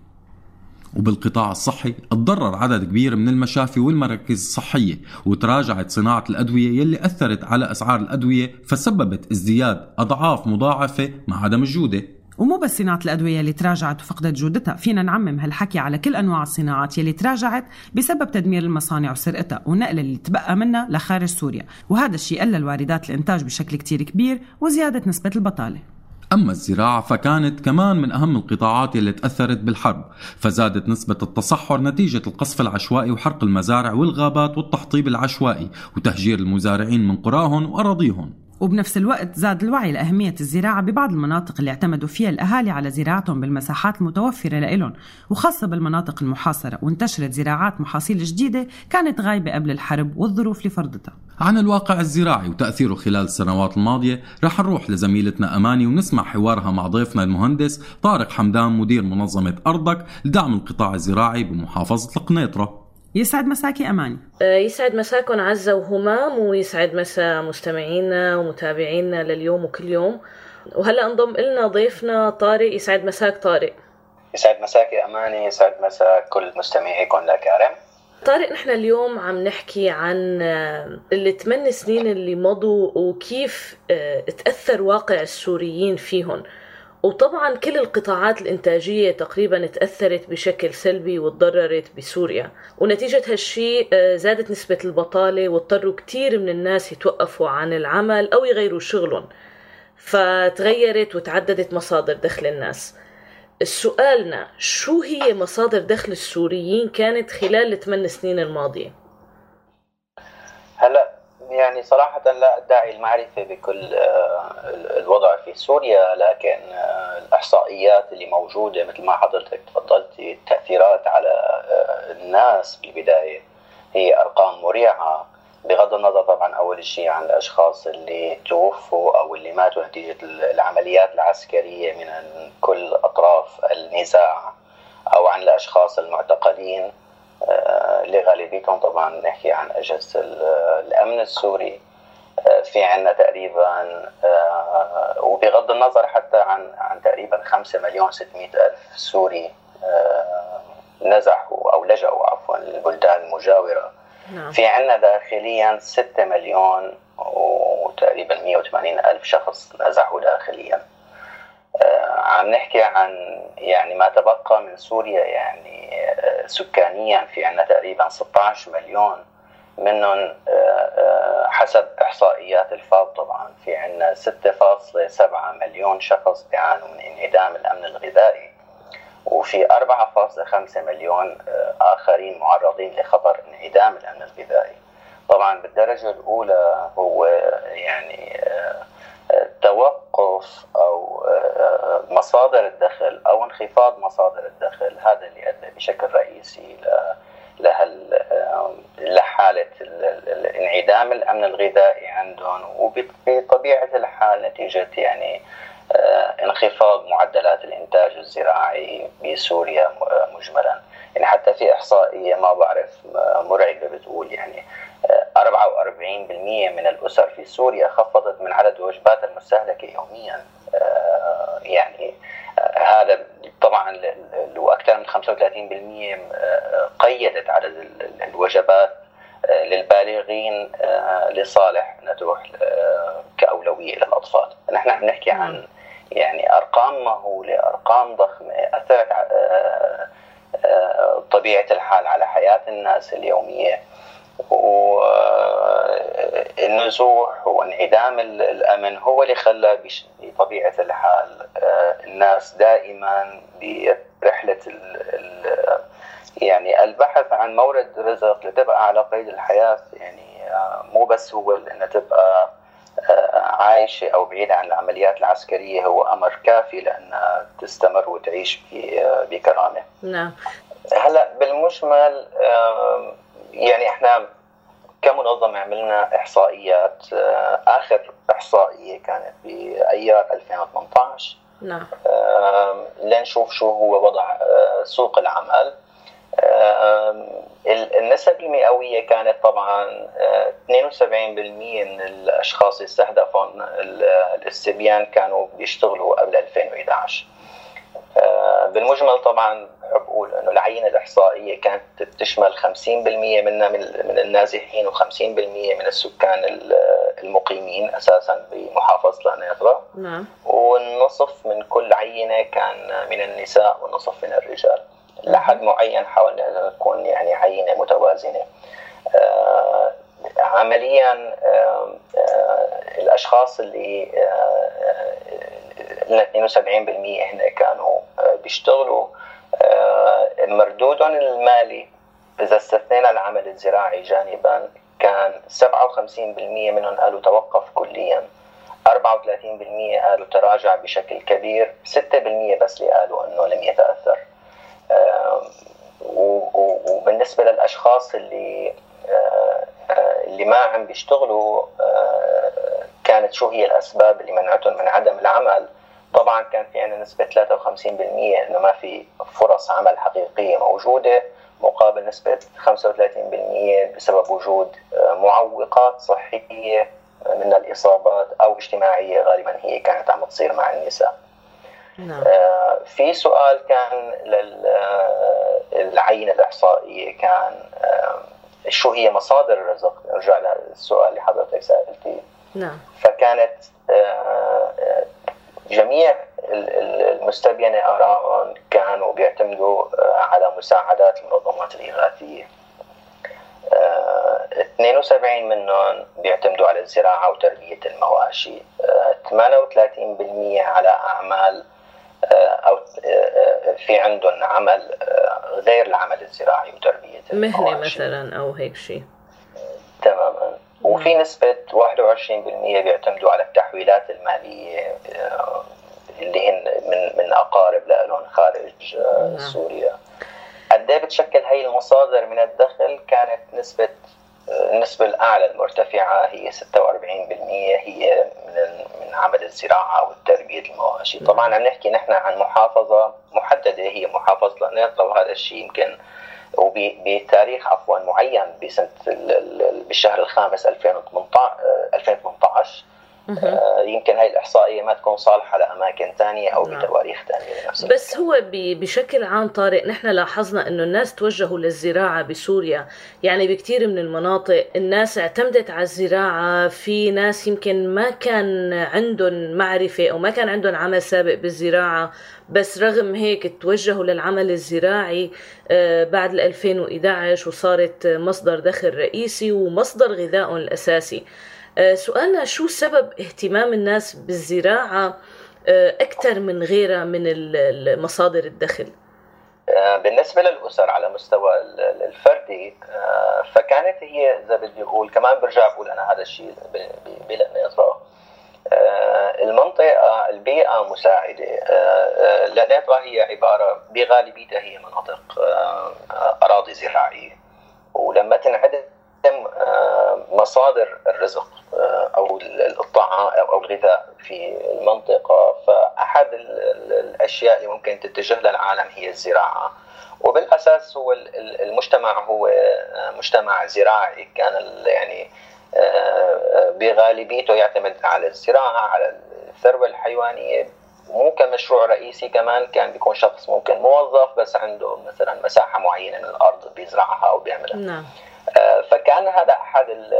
وبالقطاع الصحي تضرر عدد كبير من المشافي والمراكز الصحية وتراجعت صناعة الأدوية يلي أثرت على أسعار الأدوية فسببت ازدياد أضعاف مضاعفة مع عدم الجودة ومو بس صناعة الأدوية اللي تراجعت وفقدت جودتها. فينا نعمم هالحكي على كل أنواع الصناعات يلي تراجعت بسبب تدمير المصانع وسرقتها ونقل اللي تبقى منها لخارج سوريا. وهذا الشيء قلل واردات الإنتاج بشكل كتير كبير وزيادة نسبة البطالة. أما الزراعة فكانت كمان من أهم القطاعات اللي تأثرت بالحرب. فزادت نسبة التصحر نتيجة القصف العشوائي وحرق المزارع والغابات والتحطيب العشوائي وتهجير المزارعين من قراهم وأراضيهم وبنفس الوقت زاد الوعي لأهمية الزراعة ببعض المناطق اللي اعتمدوا فيها الأهالي على زراعتهم بالمساحات المتوفرة لإلهم وخاصة بالمناطق المحاصرة وانتشرت زراعات محاصيل جديدة كانت غايبة قبل الحرب والظروف لفرضتها عن الواقع الزراعي وتأثيره خلال السنوات الماضية رح نروح لزميلتنا أماني ونسمع حوارها مع ضيفنا المهندس طارق حمدان مدير منظمة أرضك لدعم القطاع الزراعي بمحافظة القنيطرة. يسعد مساكي أماني. آه، يسعد مساكم عزة وهمام ويسعد مسا مستمعينا ومتابعينا لليوم وكل يوم. وهلا انضم لنا ضيفنا طارق يسعد مساك طارق. يسعد مساك يا أماني يسعد مساك كل مستمعيكم الأكارم طارق نحن اليوم عم نحكي عن آه، الثمان سنين اللي مضوا وكيف آه، تأثر واقع السوريين فيهم. وطبعا كل القطاعات الإنتاجية تقريبا تأثرت بشكل سلبي وتضررت بسوريا. ونتيجة هالشي آه، زادت نسبة البطالة واضطروا كتير من الناس يتوقفوا عن العمل أو يغيروا شغلهم. فتغيرت وتعددت مصادر دخل الناس. سؤالنا شو هي مصادر دخل السوريين كانت خلال الثمان سنين الماضية؟ هلا يعني صراحة لا أدعي المعرفة بكل آه، الوضع في سوريا لكن آه، الإحصائيات اللي موجودة مثل ما حضرتك تفضلتي التأثيرات على آه، الناس بالبداية هي أرقام مريعة بغض النظر طبعا أول شيء عن الأشخاص اللي توفوا أو اللي ماتوا نتيجة العمليات العسكرية من كل أطراف النزاع أو عن الأشخاص المعتقلين. آه، اللي غالبيتهم طبعا نحكي عن أجهزة ال- الأمن السوري. آه، في عنا تقريبا آه، وبغض النظر حتى عن عن تقريبا 5 مليون 600 ألف سوري آه، نزحوا أو لجأوا عفوا للبلدان المجاورة. نعم. في عنا داخليا 6 مليون وتقريبا 180 ألف شخص نزحوا داخليا. آه، عم نحكي عن يعني ما تبقى من سوريا يعني آه، سكانيا في عنا تقريبا 16 مليون منهم آه، آه، حسب إحصائيات الفاو طبعا. في عنا 6.7 مليون شخص بيعانوا من انعدام الأمن الغذائي وفي 4.5 مليون آخرين معرضين لخطر انعدام الأمن الغذائي. طبعا بالدرجة الأولى هو يعني توقف آه، مصادر الدخل أو انخفاض مصادر الدخل هذا اللي أدى بشكل رئيسي ل- لهال لحالة ال- ال- ال- انعدام الأمن الغذائي عندهم. وبطبيعة الحال نتيجة يعني آه، انخفاض معدلات الإنتاج الزراعي بسوريا آه، مجملا. يعني حتى في إحصائية ما بعرف آه، مرعبة بتقول يعني 44% من الأسر في سوريا خفضت من عدد الوجبات المستهلكة يوميا. آه، يعني آه، هذا طبعا وأكثر من 35% آه، قيدت عدد ال- ال- الوجبات للبالغين لصالح نتوح آه، كأولوية للأطفال. نحن عم نحكي عن يعني أرقام مهولة أرقام ضخمة أثرت ع- آه، آه، طبيعة الحال على حياة الناس اليومية. والنزوح وانعدام ال- الأمن هو اللي خلى بطبيعة الحال آه، الناس دائما ال يعني البحث عن مورد رزق لتبقى على قيد الحياة يعني آه، مو بس هو إنها تبقى آه، عايشة أو بعيدة عن العمليات العسكرية هو أمر كافي لأنها تستمر وتعيش بكرامة. نعم. هلأ بالمجمل يعني إحنا كمنظمة عملنا إحصائيات آه، آخر إحصائية كانت بأيار 2018 نعم. لنشوف شو هو وضع آه، سوق العمل. النسب المئوية كانت طبعا آه، 72% من الأشخاص يستهدفون ال- الاستبيان كانوا بيشتغلوا قبل 2011 آه، بالمجمل طبعا بحب أقول إنه العينة الإحصائية كانت تشمل 50% منا من من النازحين و50% من السكان ال- المقيمين أساسا بمحافظة لانيطرا نعم. والنصف من كل عينة كان من النساء والنصف من الرجال. لحد معين حاولنا نكون يعني عينة متوازنة. آه، عمليا آه، آه، الأشخاص اللي قلنا 72% هنا كانوا آه، بيشتغلوا. آه، مردودهم المالي إذا استثنينا العمل الزراعي جانبا كان 57% منهم قالوا توقف كليا. 34% قالوا تراجع بشكل كبير. 6% بس اللي قالوا إنه لم يتأثر. وبالنسبة للأشخاص اللي آه، اللي ما عم بيشتغلوا كانت شو هي الأسباب اللي منعتهم من عدم العمل؟ طبعا كان في عندنا نسبة 53% إنه ما في فرص عمل حقيقية موجودة مقابل نسبة 35% بسبب وجود آه، معوقات صحية من الإصابات أو اجتماعية غالبا هي كانت عم تصير مع النساء. نعم. آه، في سؤال كان للعينة الإحصائية كان آه، شو هي مصادر الرزق؟ نرجع للسؤال اللي حضرتك سألتي نعم. فكانت آه، آه، جميع ال- ال- المستبينة آرائهم كانوا بيعتمدوا آه، على مساعدات المنظمات الإغاثية. آه، 72 منهم بيعتمدوا على الزراعة وتربية المواشي. آه، 38% على أعمال آه، أو آه، آه، في عندهم عمل آه، غير العمل الزراعي وتربية مهنة المواشي. مثلا أو هيك شيء. تماما. وفي نسبة 21% بيعتمدوا على التحويلات المالية آه، اللي هن من من أقارب لهم خارج آه، نعم. سوريا. قد إيه بتشكل هي المصادر من الدخل؟ كانت نسبة آه، النسبة الأعلى المرتفعة هي 46% هي من من عمل الزراعة والتربية المواشي. طبعا عم نحكي نحن عن محافظة محددة هي محافظة لانيطرا وهذا الشيء يمكن وبتاريخ عفوا معين بسنة ال- ال- بالشهر الخامس 2018 آه، 2018 آه، يمكن هاي الإحصائية ما تكون صالحة لأماكن ثانية أو نعم. بتواريخ ثانية لنفس بس هو بشكل عام طارق نحن لاحظنا إنه الناس توجهوا للزراعة بسوريا يعني بكثير من المناطق الناس اعتمدت على الزراعة في ناس يمكن ما كان عندهم معرفة أو ما كان عندهم عمل سابق بالزراعة بس رغم هيك توجهوا للعمل الزراعي آه، بعد ال 2011 وصارت مصدر دخل رئيسي ومصدر غذائهم الأساسي. آه، سؤالنا شو سبب اهتمام الناس بالزراعة أكثر من غيرها من مصادر الدخل؟ آه، بالنسبة للأسر على مستوى ال- ال- الفردي آه، فكانت هي إذا بدي أقول كمان برجع بقول أنا هذا الشيء ب- ب- بلا نظره آه، المنطقة البيئة مساعدة. آه، آه، لأنها هي عبارة بغالبيتها هي مناطق آه، آه، أراضي زراعية. ولما تنعدم آه، مصادر الرزق آه، أو ال- الطعام أو الغذاء في المنطقة. فأحد ال- ال- الأشياء اللي ممكن تتجه لها العالم هي الزراعة. وبالأساس هو ال- ال- المجتمع هو آه، مجتمع زراعي. كان يعني آه، آه، بغالبيته يعتمد على الزراعة على الثروة الحيوانية. مو كمشروع رئيسي كمان كان بيكون شخص ممكن موظف بس عنده مثلا مساحة معينة من الأرض بيزرعها أو بيعملها. نعم. آه، فكان هذا أحد ال-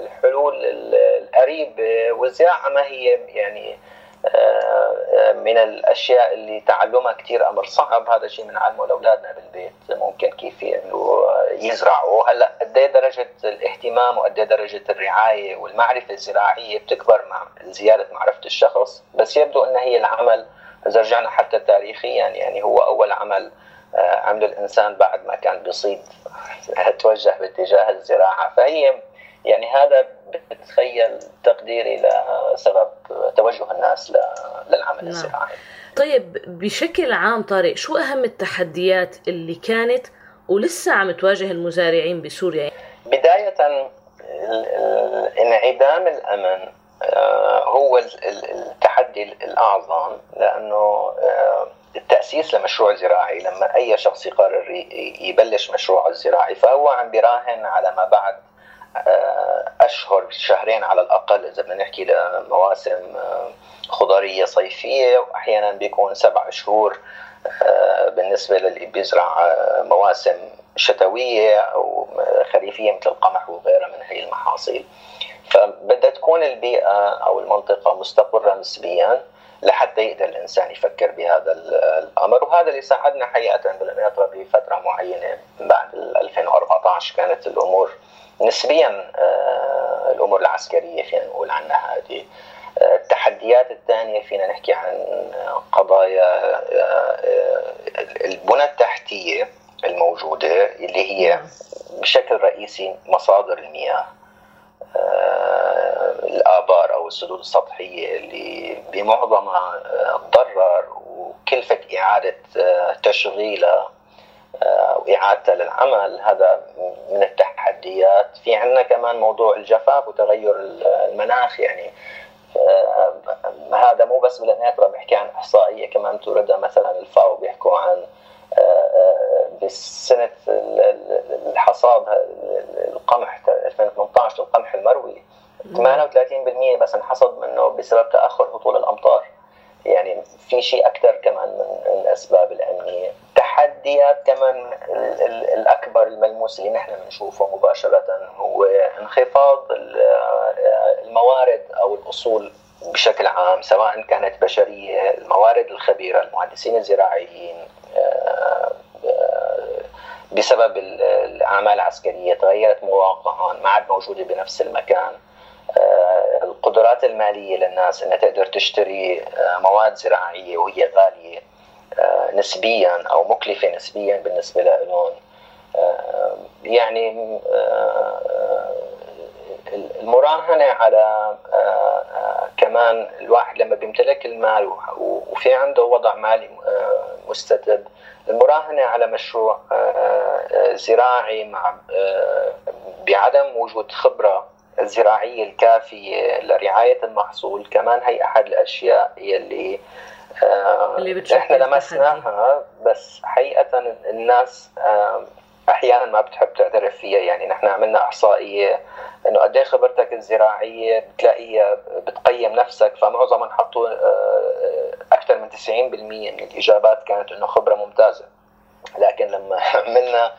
الحلول ال- القريبه والزراعة ما هي يعني آه، من الأشياء اللي تعلمها كثير أمر صعب هذا شيء بنعلمه لاولادنا بالبيت. ممكن كيف يعملوا يزرعوا. هلأ قد إيه درجة الاهتمام وقد إيه درجة الرعاية والمعرفة الزراعية بتكبر مع زيادة معرفة الشخص. بس يبدو ان هي العمل إذا رجعنا حتى تاريخيا يعني هو أول عمل عمله الإنسان بعد ما كان بيصيد توجه باتجاه الزراعة. فهي يعني هذا بتخيل تقديري لسبب توجه الناس للعمل نعم. الزراعي. طيب بشكل عام طارق شو أهم التحديات اللي كانت ولسه عم تواجه المزارعين بسوريا؟ ال- انعدام الأمن آه، هو ال- ال- التحدي الأعظم لأنه آه، التأسيس لمشروع زراعي. لما أي شخص يقرر يبلش مشروعه الزراعي فهو عم بيراهن على ما بعد آه، أشهر شهرين على الأقل إذا بدنا نحكي لمواسم آه، خضرية صيفية وأحيانا بيكون سبع شهور آه، بالنسبة للي بيزرع مواسم شتوية أو خريفية مثل القمح وغيرها من هي المحاصيل. فبدها تكون البيئة أو المنطقة مستقرة نسبيا. لحتى يقدر الإنسان يفكر بهذا ال- الأمر. وهذا اللي ساعدنا حقيقة بالإناطرة بفترة معينة بعد ال 2014 كانت الأمور نسبيا آه، الأمور العسكرية فينا نقول عنها هذه. آه، التحديات الثانية فينا نحكي عن قضايا آه، البنى التحتية الموجودة اللي هي بشكل رئيسي مصادر المياه. الآبار أو السدود السطحية اللي بمعظمها آه، تضرر وكلفة إعادة آه، تشغيلها آه، وإعادتها للعمل هذا من التحديات. في عندنا كمان موضوع الجفاف وتغير المناخ يعني آه، هذا مو بس بالاناثرا بحكي عن إحصائية كمان توردها مثلا الفاو بيحكوا عن آه، آه، بسنه ال- ال- الحصاد القمح 2018 القمح المروي 38% بس انحصد منه بسبب تأخر هطول الأمطار. يعني في شيء أكثر كمان من الأسباب الأمنية. تحديات كمان ال- ال- الأكبر الملموس اللي نحن بنشوفه مباشرة هو انخفاض ال- الموارد أو الأصول بشكل عام سواء كانت بشرية الموارد الخبيرة المهندسين الزراعيين آه، آه، بسبب ال- الأعمال العسكرية تغيرت مواقعهم ما عاد موجودة بنفس المكان. آه، القدرات المالية للناس إنها تقدر تشتري آه، مواد زراعية وهي غالية آه، نسبيا أو مكلفة نسبيا بالنسبة لهم. يعني المراهنة على آه، آه، كمان الواحد لما بيمتلك المال وفي عنده وضع مالي آه، مستتب المراهنة على مشروع زراعي مع بعدم وجود خبرة الزراعيه الكافية لرعاية المحصول كمان هي أحد الأشياء يلي اللي إحنا لمسناها. بس حقيقة الناس أحيانا ما بتحب تعترف فيها. يعني نحن عملنا إحصائية إنه قد إيه خبرتك الزراعية بتلاقيها بتقيم نفسك فمعظم حطوا آه، أكثر من 90% من الإجابات كانت إنه خبرة ممتازة. لكن لما عملنا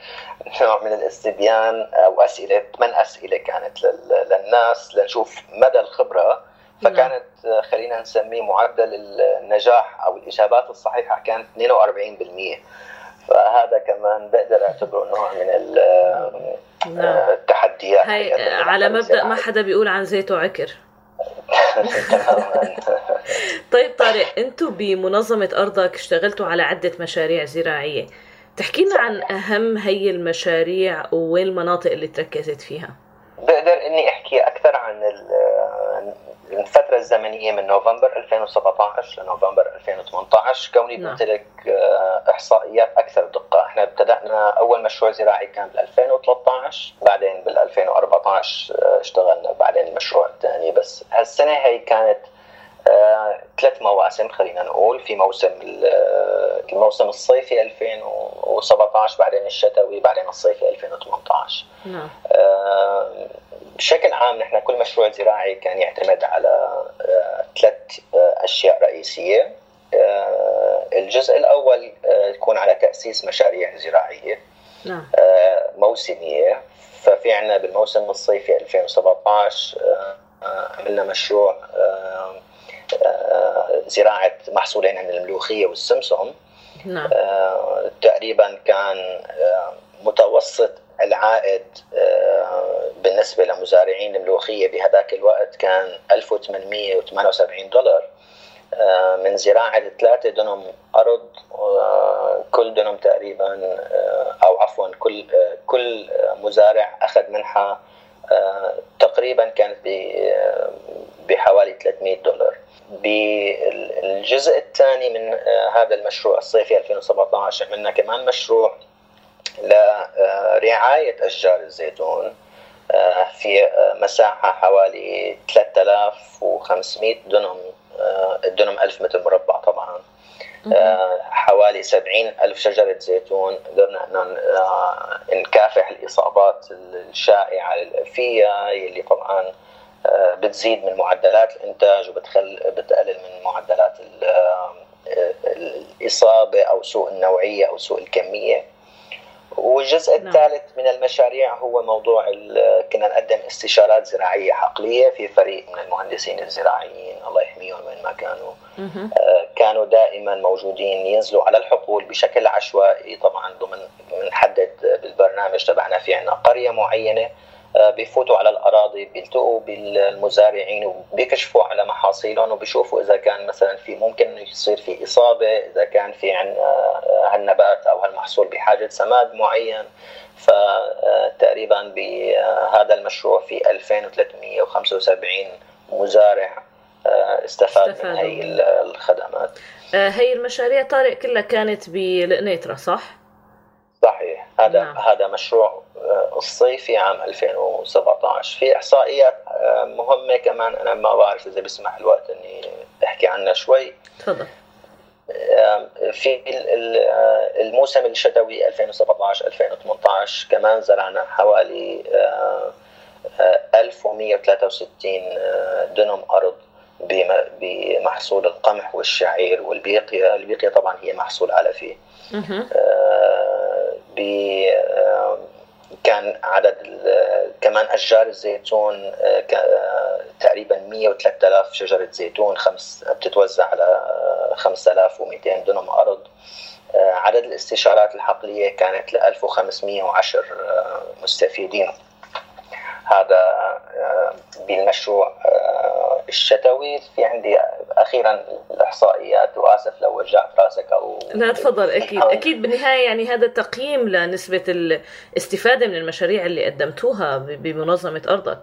نوع من الاستبيان أو أسئلة ثمان أسئلة كانت لل- للناس لنشوف مدى الخبرة. فكانت آه، خلينا نسميه معدل النجاح أو الإجابات الصحيحة كانت 42% فهذا كمان بقدر أعتبره نوع من ال- آه، التحديات هاي قدمت على مبدأ ما حدا بيقول عن زيته عكر طيب طارق أنتم بمنظمة أرضك اشتغلتوا على عدة مشاريع زراعية. تحكي لنا عن أهم هي المشاريع وين المناطق اللي تركزت فيها؟ بقدر إني أحكي أكثر عن ال- الفترة الزمنية من نوفمبر 2017 لنوفمبر 2018 كوني نعم. بمتلك آه، إحصائيات أكثر دقة، إحنا ابتدأنا أول مشروع زراعي كان بال 2013 بعدين بال 2014 آه، اشتغلنا بعدين المشروع الثاني بس هالسنة هي كانت آه، ثلاث مواسم خلينا نقول. في موسم ال- الموسم الصيفي 2017 بعدين الشتوي بعدين الصيفي 2018 نعم. بشكل عام نحن كل مشروع زراعي كان يعتمد على آه، ثلاث آه، أشياء رئيسية. آه، الجزء الأول يكون على تأسيس مشاريع زراعية نعم. موسمية. ففي عندنا بالموسم الصيفي 2017 آه، آه، عملنا مشروع زراعة محصولين من الملوخية والسمسم. نعم. تقريبا كان متوسط العائد آه، بالنسبة لمزارعين الملوخية بهذاك الوقت كان 1878 دولار. آه، من زراعة ثلاثة دنم أرض آه، كل دنم تقريبا أو عفوا كل كل مزارع أخذ منحة تقريبا كانت بحوالي 300 دولار. بالجزء الثاني من هذا المشروع الصيفي 2017 عملنا كمان مشروع لرعاية أشجار الزيتون آه، في آه، مساحة حوالي 3500 دنم الدنم 1000 متر مربع طبعا. آه، حوالي 70 ألف شجرة زيتون قدرنا أن نكافح الإصابات الشائعة فيها اللي طبعا بتزيد من معدلات الإنتاج وبتخل بتقلل من معدلات ال- الإصابة أو سوء النوعية أو سوء الكمية. والجزء نعم. الثالث من المشاريع هو موضوع كنا نقدم استشارات زراعية حقلية في فريق من المهندسين الزراعيين الله يحميهم وين ما كانوا. آه، كانوا دائما موجودين ينزلوا على الحقول بشكل عشوائي طبعا ضمن بنحدد بالبرنامج تبعنا في عنا قرية معينة بيفوتوا على الأراضي بيلتقوا بالمزارعين وبيكشفوا على محاصيلهم وبيشوفوا إذا كان مثلا في ممكن يصير في إصابة إذا كان في عنا آه، هالنبات أو هالمحصول بحاجة سماد معين فتقريبا بهذا المشروع في 2375 مزارع آه، استفاد من. هي ال- الخدمات آه، هي المشاريع طارق كلها كانت بالقنيطرة صح؟ هذا نعم. هذا مشروع آه، الصيفي عام 2017 في إحصائيات آه، مهمة كمان. أنا ما بعرف إذا بيسمح الوقت إني أحكي عنها شوي. تفضل. آه، في ال- ال- الموسم الشتوي 2017 2018 كمان زرعنا حوالي آه، آه، 1163 آه، دنم أرض بم- بمحصول القمح والشعير والبيقيا، البيقيا طبعا هي محصول علفي. آه، ب آه، كان عدد كمان أشجار الزيتون آه، آه، تقريبا 103000 شجرة زيتون خمس بتتوزع على آه، 5200 دنم أرض. آه، عدد الاستشارات الحقليه كانت ل 1510 آه، مستفيدين. هذا آه، بالمشروع آه، الشتوي. في عندي أخيرا الإحصائيات وآسف لو وجعت رأسك أو لا تفضل. أكيد أكيد بالنهاية يعني هذا تقييم لنسبة الاستفادة من المشاريع اللي قدمتوها بمنظمة أرضك.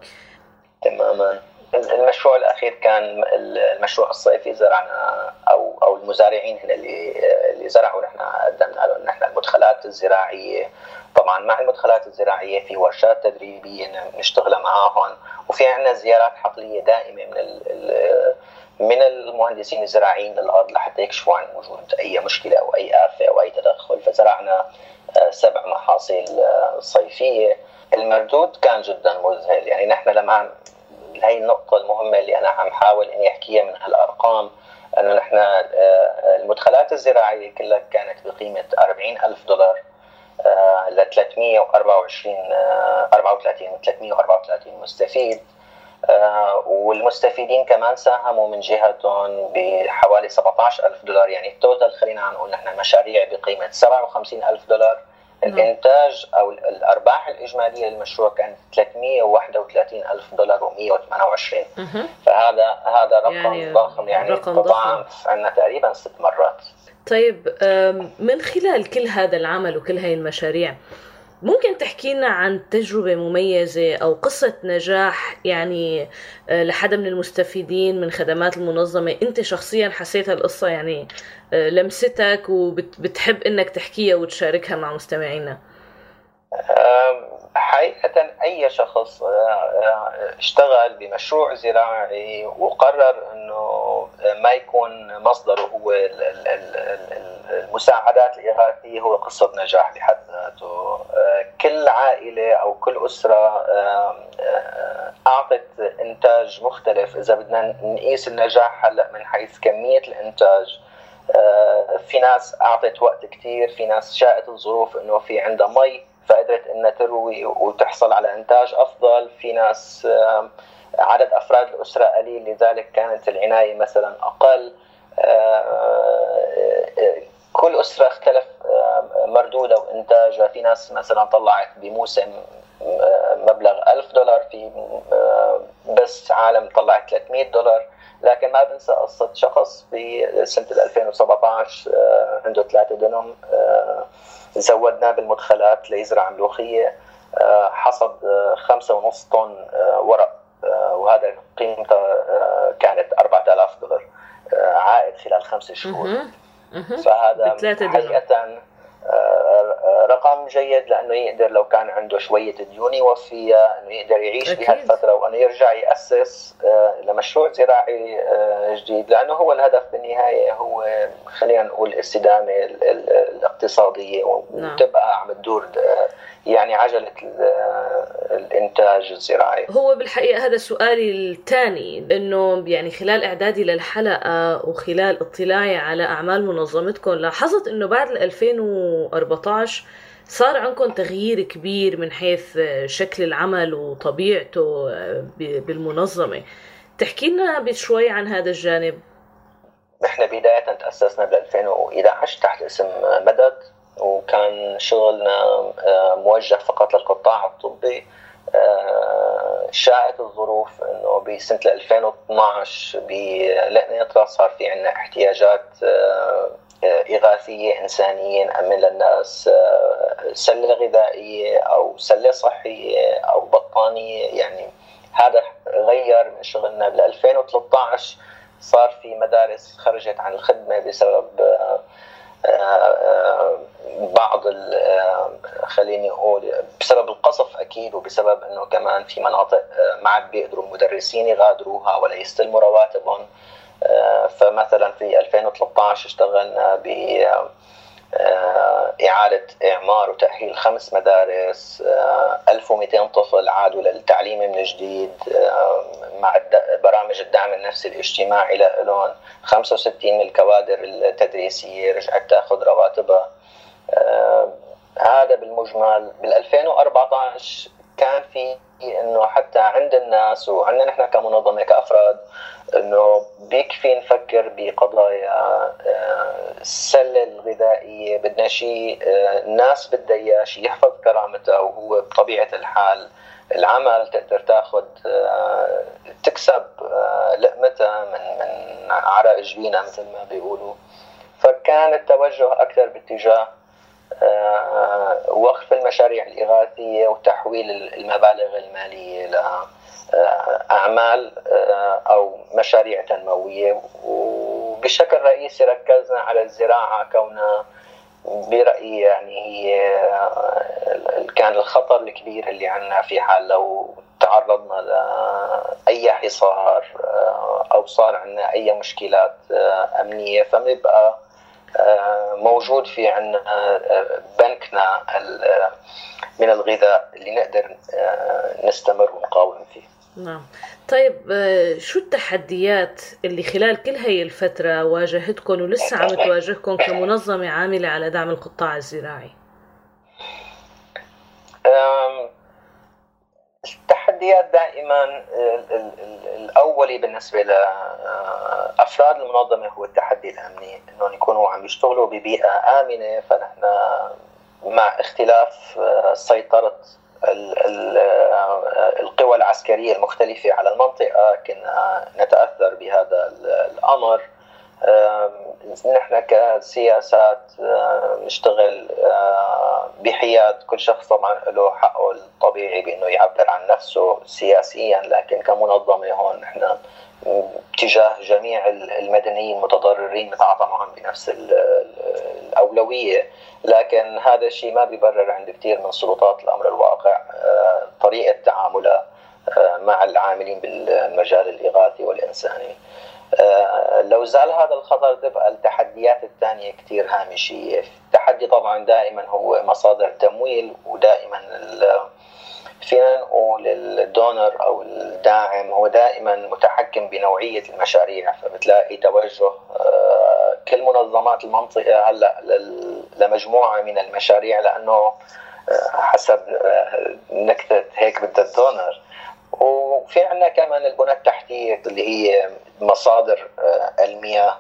تماما. المشروع الأخير كان المشروع الصيفي زرعنا أو أو المزارعين هنا اللي اللي زرعوا. نحن قدمنا لهم نحن المدخلات الزراعية. طبعا مع المدخلات الزراعية في ورشات تدريبية نشتغل معاهم. وفي عندنا زيارات حقلية دائمة من من المهندسين الزراعيين للأرض لحتى يكشفوا عن وجود أي مشكلة أو أي آفة أو أي تدخل. زرعنا سبع محاصيل صيفية. المردود كان جدا مذهل. يعني نحن لما هي النقطة المهمة اللي أنا عم حاول إني أحكيها من هالأرقام أنه نحن المدخلات الزراعية كلها كانت بقيمة 40 ألف دولار ل 324 34 334 مستفيد آه، والمستفيدين كمان ساهموا من جهتهم بحوالي 17 ألف دولار يعني التوتال خلينا نقول نحن مشاريع بقيمة 57 ألف دولار. الإنتاج أو الأرباح الإجمالية للمشروع كانت 331 ألف دولار و128 فهذا هذا رقم يعني ضخم يعني رقم ضخم. عندنا تقريبا ست مرات. طيب من خلال كل هذا العمل وكل هاي المشاريع ممكن تحكي لنا عن تجربة مميزة أو قصة نجاح؟ يعني آه، لحدا من المستفيدين من خدمات المنظمة. أنت شخصيا حسيت هالقصة يعني آه، لمستك وبتحب أنك تحكيها وتشاركها مع مستمعينا؟ حقيقة أي شخص آه، اشتغل بمشروع زراعي وقرر أنه ما يكون مصدره هو المساعدات الإغاثية هو قصة نجاح بحد ذاته. كل عائلة أو كل أسرة أعطت إنتاج مختلف. إذا بدنا نقيس النجاح هلأ من حيث كمية الإنتاج. في ناس أعطت وقت كتير في ناس شاءت الظروف إنه في عندها مي. فقدرت إنها تروي وتحصل على إنتاج أفضل. في ناس عدد أفراد الأسرة قليل لذلك كانت العناية مثلا أقل. كل أسرة اختلف مردودها وإنتاجها. في ناس مثلا طلعت بموسم مبلغ ألف دولار في بس عالم طلعت 300 دولار. لكن ما بنسى قصة شخص في سنة 2017 عنده ثلاثة دنم زودناه بالمدخلات ليزرع ملوخية حصد خمسة ونص طن ورق وهذا قيمته كانت 4000 دولار عائد خلال خمس شهور. فهذا حقيقة رقم جيد لأنه يقدر لو كان عنده شوية ديون يوفيها إنه يقدر يعيش بهالفترة وإنه يرجع يأسس لمشروع زراعي جديد لأنه هو الهدف بالنهاية هو خلينا نقول الاستدامه الاقتصاديه وتبقى عم تدور يعني عجلة الإنتاج الزراعي. هو بالحقيقة هذا سؤالي الثاني إنه يعني خلال إعدادي للحلقة وخلال اطلاعي على أعمال منظمتكم لاحظت إنه بعد 2014 صار عندكم تغيير كبير من حيث شكل العمل وطبيعته بالمنظمة. تحكي لنا بشوي عن هذا الجانب. نحن بداية تأسسنا ب 2011 تحت اسم مدد وكان شغلنا آه، موجه فقط للقطاع الطبي آه، شاءت الظروف إنه بسنة 2012 بلقنيطره صار في عندنا احتياجات آه، إغاثية إنسانية نأمن للناس سلة غذائية أو سلة صحية أو بطانية يعني هذا غير من شغلنا. بال 2013 صار في مدارس خرجت عن الخدمة بسبب بعض خليني أقول بسبب القصف أكيد وبسبب إنه كمان في مناطق ما عاد بيقدروا المدرسين يغادروها ولا يستلموا رواتبهم. فمثلا في 2013 اشتغلنا ب إعادة إعمار وتأهيل خمس مدارس 1200 طفل عادوا للتعليم من جديد مع برامج الدعم النفسي الاجتماعي لهم 65 من الكوادر التدريسية رجعت تاخذ رواتبها. هذا بالمجمل. بال 2014 كان في إنه حتى عند الناس وعندنا نحن كمنظمة كأفراد إنه بيكفي نفكر بقضايا السلة الغذائية بدنا شيء الناس بدها إياه شيء يحفظ كرامتها وهو بطبيعة الحال العمل تقدر تاخذ تكسب لقمتها من من عرق جبينها مثل ما بيقولوا. فكان التوجه أكثر باتجاه وقف المشاريع الإغاثية وتحويل المبالغ المالية لأعمال أو مشاريع تنموية. وبشكل رئيسي ركزنا على الزراعة كونها برأيي يعني هي كان الخطر الكبير اللي عندنا في حال لو تعرضنا لأي حصار أو صار عندنا أي مشكلات أمنية فبنبقى آه، موجود في عندنا آه، بنكنا ال- من الغذاء اللي نقدر آه، نستمر ونقاوم فيه نعم طيب آه، شو التحديات اللي خلال كل هي الفترة واجهتكم ولسه عم تواجهكم كمنظمة عاملة على دعم القطاع الزراعي؟ التحديات دائما ال- ال- ال- الأولي بالنسبة لأفراد المنظمة هو التحدي الأمني إنهم يكونوا عم يشتغلوا ببيئة آمنة فنحن مع اختلاف آه، سيطرة آه، القوى العسكرية المختلفة على المنطقة كنا نتأثر بهذا ال- الأمر. نحن كسياسات نشتغل بحياد كل شخص طبعا له حقه الطبيعي بإنه يعبر عن نفسه سياسيا لكن كمنظمة هون نحن تجاه جميع المدنيين المتضررين نتعاطى معهم بنفس ال- ال- الأولوية لكن هذا الشيء ما بيبرر عند كثير من سلطات الأمر الواقع آه، طريقة تعاملها آه، مع العاملين بالمجال الإغاثي والإنساني. آه، لو زال هذا الخطر تبقى التحديات الثانية كثير هامشية. التحدي طبعا دائما هو مصادر تمويل ودائما فينا نقول الدونر أو الداعم هو دائما متحكم بنوعية المشاريع فبتلاقي توجه آه، كل منظمات المنطقة هلأ لمجموعة من المشاريع لأنه آه، حسب نكتة هيك بدها الدونر. وفي عندنا كمان البنى التحتية اللي هي مصادر آه، المياه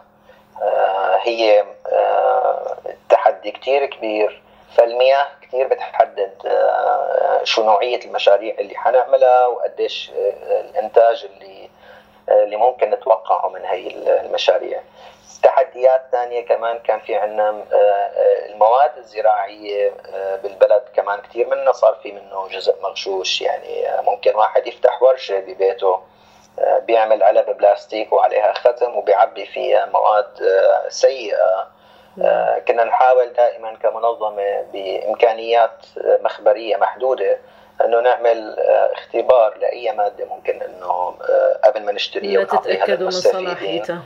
آه، هي آه، تحدي كتير كبير. فالمياه كتير بتحدد شو نوعية المشاريع اللي حنعملها وقديش الإنتاج اللي اللي ممكن نتوقعه من هي المشاريع. تحديات ثانية كمان كان في عندنا آه، آه، المواد الزراعية آه، بالبلد كمان كتير منها صار في منه جزء مغشوش. يعني ممكن واحد يفتح ورشة ببيته بيعمل علب بلاستيك وعليها ختم وبيعبي فيها مواد سيئة. آه، كنا نحاول دائما كمنظمة بإمكانيات آه، مخبرية محدودة إنه نعمل اختبار لأي مادة ممكن إنه قبل ما نشتريها ونعطيها للمستفيدين.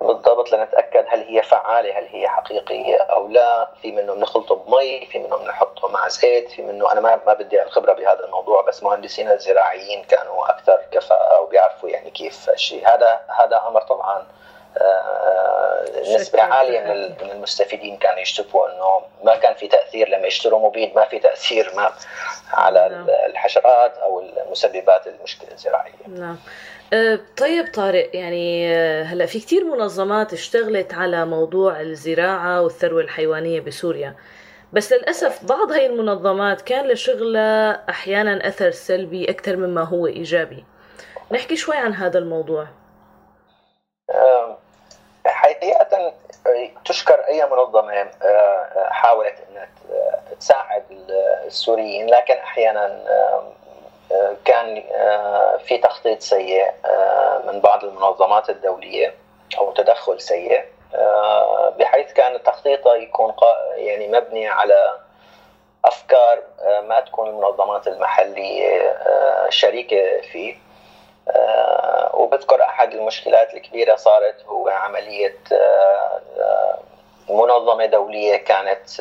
بالضبط لنتأكد هل هي فعالة هل هي حقيقية أو لا. في منه بنخلطه بمي في منه بنحطه مع زيت في منه أنا ما ما بدي الخبرة بهذا الموضوع بس مهندسين الزراعيين كانوا أكثر كفاءة وبيعرفوا يعني كيف الشيء. هذا هذا أمر طبعا آه، نسبة عالية من ال- من المستفيدين كانوا يشتكوا إنه ما كان في تأثير. لما يشتروا مبيد ما في تأثير ما على ال- الحشرات أو المسببات المشكلة الزراعية. نعم. طيب طارق يعني أه، هلا في كتير منظمات اشتغلت على موضوع الزراعة والثروة الحيوانية بسوريا. بس للأسف بعض هاي المنظمات كان لشغلها أحيانا أثر سلبي أكثر مما هو إيجابي. نحكي شوي عن هذا الموضوع. آم، حقيقة تشكر أي منظمة حاولت أن تساعد السوريين لكن أحيانا كان آه، في تخطيط سيء آه، من بعض المنظمات الدولية أو تدخل سيء آه، بحيث كان تخطيطه يكون يعني مبني على أفكار ما تكون المنظمات المحلية شريكة فيه. وبذكر أحد المشكلات الكبيرة صارت هو عملية آه، منظمة دولية كانت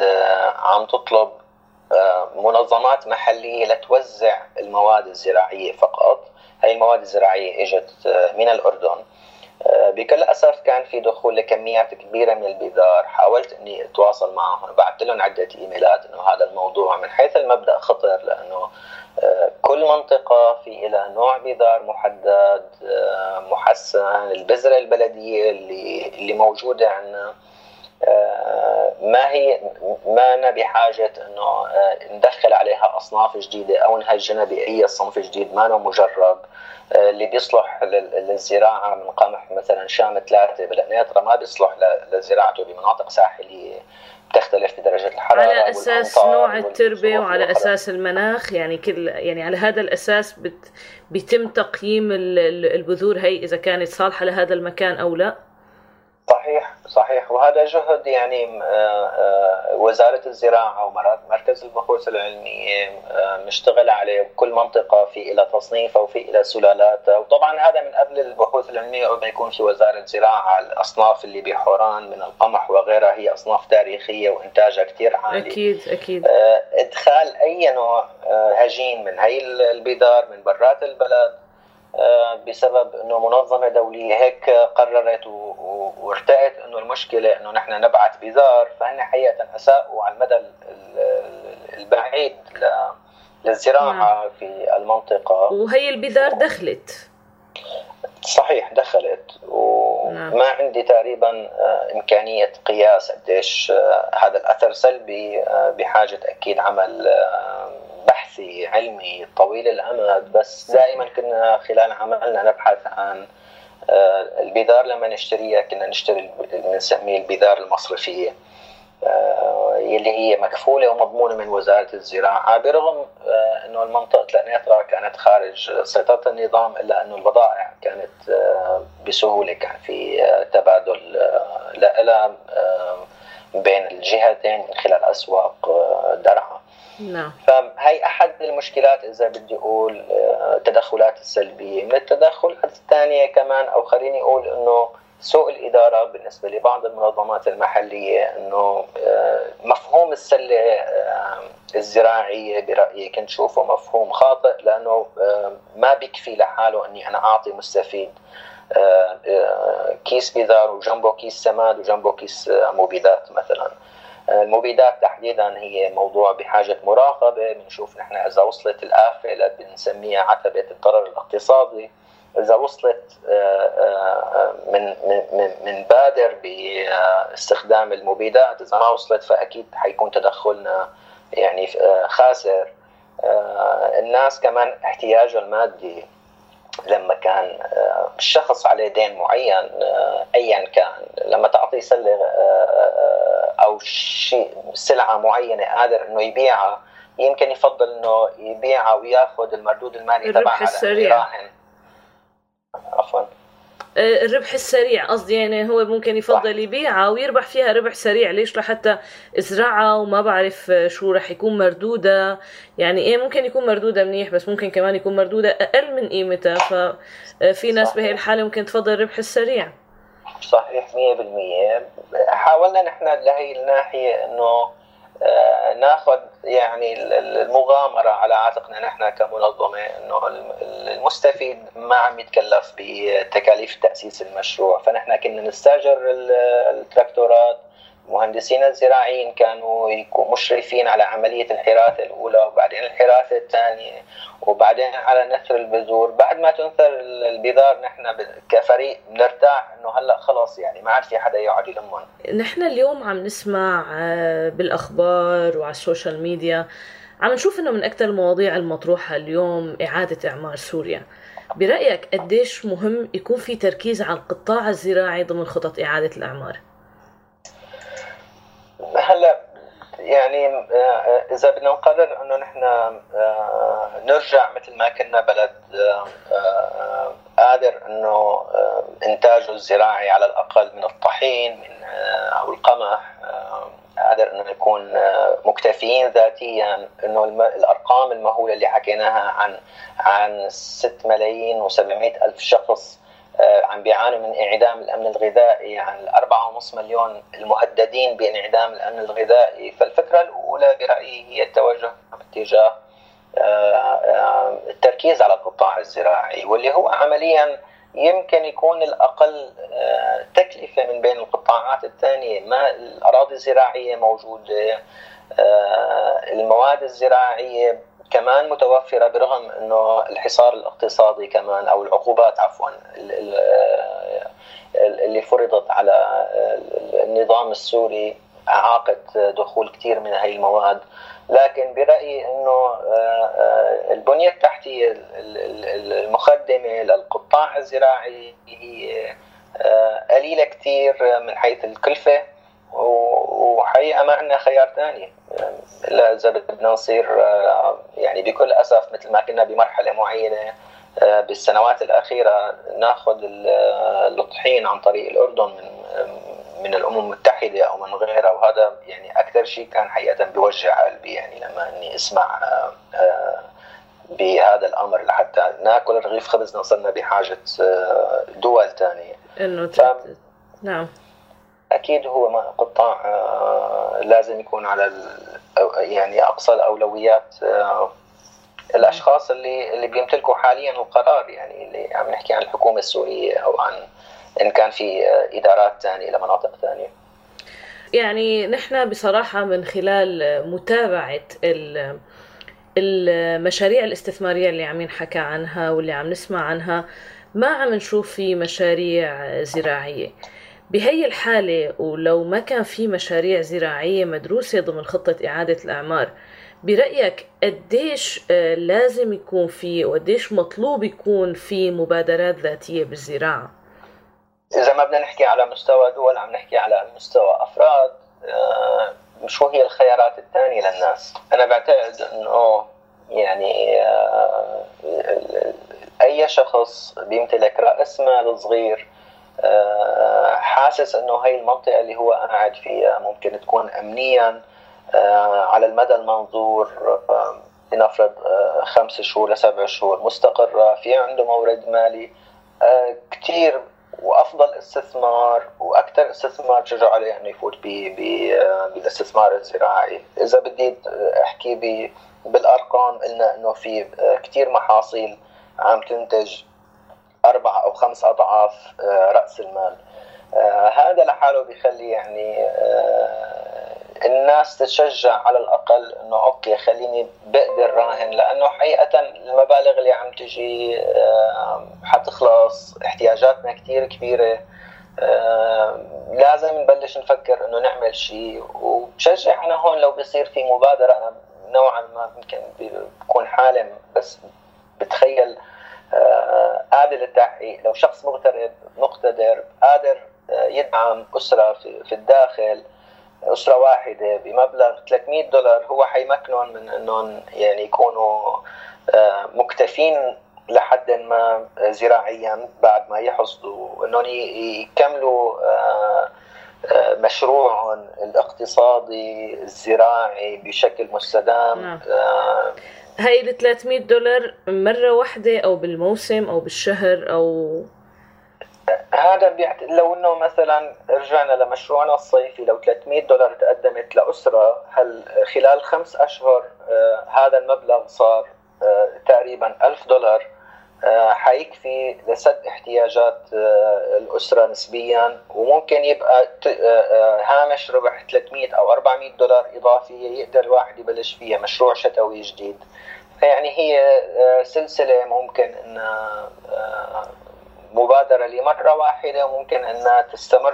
عم تطلب منظمات محلية لتوزع المواد الزراعية فقط. هاي المواد الزراعية إجت آه، من الأردن. آه، بكل أسف كان في دخول لكميات كبيرة من البذار. حاولت إني أتواصل معهم. بعثت لهم عدة إيميلات إنه هذا الموضوع من حيث المبدأ خطر لأنه آه، كل منطقة في لها نوع بذار محدد آه، محسن. البذرة البلدية اللي اللي موجودة عندنا. آه، ما هي ما أنا بحاجة إنه آه، ندخل عليها أصناف جديدة أو نهجنها بأي صنف جديد ما أنا مجرب. آه، اللي بيصلح لل- للزراعة من قمح مثلا شام ثلاثة بالقنيطرة ما بيصلح لزراعته بمناطق ساحلية بتختلف بدرجة الحرارة على أساس نوع التربة وعلى أساس المناخ يعني كل يعني على هذا الأساس بت بيتم تقييم ال- ال- البذور هي إذا كانت صالحة لهذا المكان أو لا؟ صحيح صحيح. وهذا جهد يعني آه، آه، وزارة الزراعة ومركز البحوث العلمية آه، مشتغل عليه بكل منطقة في إلى تصنيفها وفي إلى سلالاتها وطبعا هذا من قبل البحوث العلمية ما يكون في وزارة الزراعة الأصناف اللي بحوران من القمح وغيرها هي أصناف تاريخية وإنتاجها كثير عالي. أكيد أكيد. إدخال أي نوع هجين من هي البدار من برات البلد بسبب إنه منظمة دولية هيك قررت وارتأت إنه المشكلة إنه نحن نبعث بذار فهن حقيقة أساءوا على المدى البعيد للزراعة نعم. في المنطقة وهي البذار دخلت صحيح دخلت وما نعم. عندي تقريبا آه، إمكانية قياس قديش آه، هذا الأثر سلبي بحاجة أكيد عمل بحثي علمي طويل الأمد بس دائما كنا خلال عملنا نبحث عن آه، البذار لما نشتريها كنا نشتري بنسميه البذار المصرفيه آه، يلي هي مكفولة ومضمونة من وزارة الزراعة برغم آه، إنه المنطقة لانيترا كانت خارج سيطرة النظام إلا إنه البضائع كانت بسهولة كان في تبادل لها بين الجهتين من خلال أسواق درعا. نعم. فهي أحد المشكلات إذا بدي أقول التدخلات آه، السلبية. من التدخلات الثانية كمان أو خليني أقول إنه سوء الإدارة بالنسبة لبعض المنظمات المحلية إنه آه، مفهوم السلة آه، الزراعية برأيي كنت شوفه مفهوم خاطئ لأنه ما بيكفي لحاله إني أنا أعطي مستفيد. كيس بذار وجنبه كيس سماد وجنبه كيس مبيدات مثلا. المبيدات تحديدا هي موضوع بحاجة مراقبة بنشوف نحن إذا وصلت الآفة اللي بنسميها عتبة الضرر الاقتصادي. إذا وصلت آه، آه، من من من بادر باستخدام المبيدات إذا ما وصلت فأكيد حيكون تدخلنا يعني آه، خاسر. الناس كمان احتياجه المادي لما كان الشخص عليه دين معين ايا كان. لما تعطي سلة أو شيء سلعة معينة قادر إنه يبيعها يمكن يفضل إنه يبيعها ويأخذ المردود المالي تبعها الربح السريع. عفوا. آه، الربح السريع قصدي يعني هو ممكن يفضل يبيعها ويربح فيها ربح سريع. ليش؟ لحتى إزرعها وما بعرف شو رح يكون مردودها. يعني إيه ممكن يكون مردودها منيح بس ممكن كمان يكون مردودها أقل من قيمتها. ففي ناس بهي الحالة ممكن تفضل الربح السريع. صحيح 100% حاولنا نحن لهي الناحية إنه آه، ناخذ يعني المغامرة على عاتقنا نحن كمنظمة إنه المستفيد ما عم يتكلف بتكاليف تأسيس المشروع. فنحن كنا نستاجر التراكتورات المهندسين الزراعيين كانوا مشرفين على عملية الحراثة الأولى وبعدين الحراثة الثانية وبعدين على نثر البذور. بعد ما تنثر البذار نحن كفريق بنرتاح إنه هلأ خلص يعني ما عاد في حدا يقعد يلمهم نحن اليوم عم نسمع آه، بالأخبار وعلى ال social media عم نشوف إنه من أكثر المواضيع المطروحة اليوم إعادة إعمار سوريا. برأيك قديش مهم يكون في تركيز على القطاع الزراعي ضمن خطط إعادة الإعمار؟ هلا يعني آه، إذا بدنا نقرر إنه نحن آه، نرجع مثل ما كنا بلد آه، قادر إنه إنتاجه الزراعي على الأقل من الطحين من أو القمح قادر إنه نكون مكتفيين ذاتيا إنه الأرقام المهولة اللي حكيناها عن عن 6 ملايين و700 ألف شخص عم بيعانوا من انعدام الأمن الغذائي. عن الأربعة ونص مليون المهددين بانعدام الأمن الغذائي. فالفكرة الأولى برأيي هي التوجه باتجاه آه، آه، التركيز على القطاع الزراعي واللي هو عمليا يمكن يكون الأقل تكلفة من بين القطاعات الثانية. ما الأراضي الزراعية موجودة المواد الزراعية كمان متوفرة برغم أنه الحصار الاقتصادي كمان أو العقوبات عفوا اللي فرضت على النظام السوري أعاقت دخول كثير من هاي المواد. لكن برأيي أنه البنية التحتية المخدمة للقطاع الزراعي هي قليلة كثير من حيث الكلفة وحقيقة ما عندنا خيار ثاني الا اذا بدنا نصير آه، يعني بكل أسف مثل ما كنا بمرحلة معينة آه، بالسنوات الأخيرة نأخذ الطحين عن طريق الأردن من من الأمم المتحدة أو من غيرها وهذا يعني أكثر شيء كان حقيقة بيوجع قلبي يعني لما إني أسمع آه، آه، بهذا الأمر لحتى نأكل رغيف خبز نصرنا بحاجة آه، دول ثانية إنه ف- نعم. أكيد هو قطاع آه، لازم يكون على يعني أقصى الأولويات آه، الأشخاص اللي اللي بيمتلكوا حاليا القرار يعني اللي عم نحكي عن الحكومة السورية أو عن إن كان في آه، إدارات ثانية لمناطق ثانية يعني نحن بصراحة من خلال متابعة ال- المشاريع الاستثمارية اللي عم ينحكى عنها واللي عم نسمع عنها ما عم نشوف في مشاريع زراعية. بهي الحالة ولو ما كان في مشاريع زراعية مدروسة ضمن خطة إعادة الأعمار برأيك قديش آه، لازم يكون في وقديش مطلوب يكون في مبادرات ذاتية بالزراعة؟ إذا ما بدنا نحكي على مستوى دول عم نحكي على مستوى أفراد آه، شو هي الخيارات الثانية للناس. أنا بعتقد إنه يعني آه، أي شخص بيمتلك رأس مال صغير حاسس إنه هي المنطقة اللي هو قاعد فيها ممكن تكون امنيا آه، على المدى المنظور آه، لنفرض آه، خمس شهور لسبع شهور مستقرة في عنده مورد مالي آه، كتير وأفضل استثمار وأكثر استثمار تشجع عليه إنه يفوت آه، بالاستثمار الزراعي، إذا بدي أحكي بالأرقام قلنا إنه في آه، كتير محاصيل عم تنتج أربع أو خمس أضعاف آه، رأس المال. آه، هذا لحاله بيخلي يعني آه، الناس تتشجع على الأقل إنه أوكي خليني بقدر راهن لأنه حقيقة المبالغ اللي عم تجي حتخلص احتياجاتنا كثير كبيرة لازم نبلش نفكر إنه نعمل شيء وبشجع أنا هون لو بصير في مبادرة أنا نوعا ما يمكن بكون حالم بس بتخيل قابل للتحقيق. لو شخص مغترب مقتدر قادر آه، يدعم أسرة في في الداخل أسرة واحدة بمبلغ 300 دولار هو حيمكنهم من إنهم يعني يكونوا آه، مكتفين لحد ما زراعيا بعد ما يحصدوا. إنهم يكملوا آه، آه، مشروعهم الاقتصادي الزراعي بشكل مستدام. نعم. آه، هاي ال 300 دولار مرة واحدة أو بالموسم أو بالشهر أو هذا بيعت... لو إنه مثلا رجعنا لمشروعنا الصيفي لو 300 دولار تقدمت لأسرة هل خلال خمس أشهر آه هذا المبلغ صار آه تقريبا 1000 دولار؟ حيكفي لسد احتياجات آه الأسرة نسبيا وممكن يبقى. آه آه هامش ربح 300 أو 400 دولار اضافيه يقدر الواحد يبلش فيها مشروع شتوي جديد فيعني هي آه سلسلة ممكن انها آه مبادرة لمرة واحدة وممكن إنها تستمر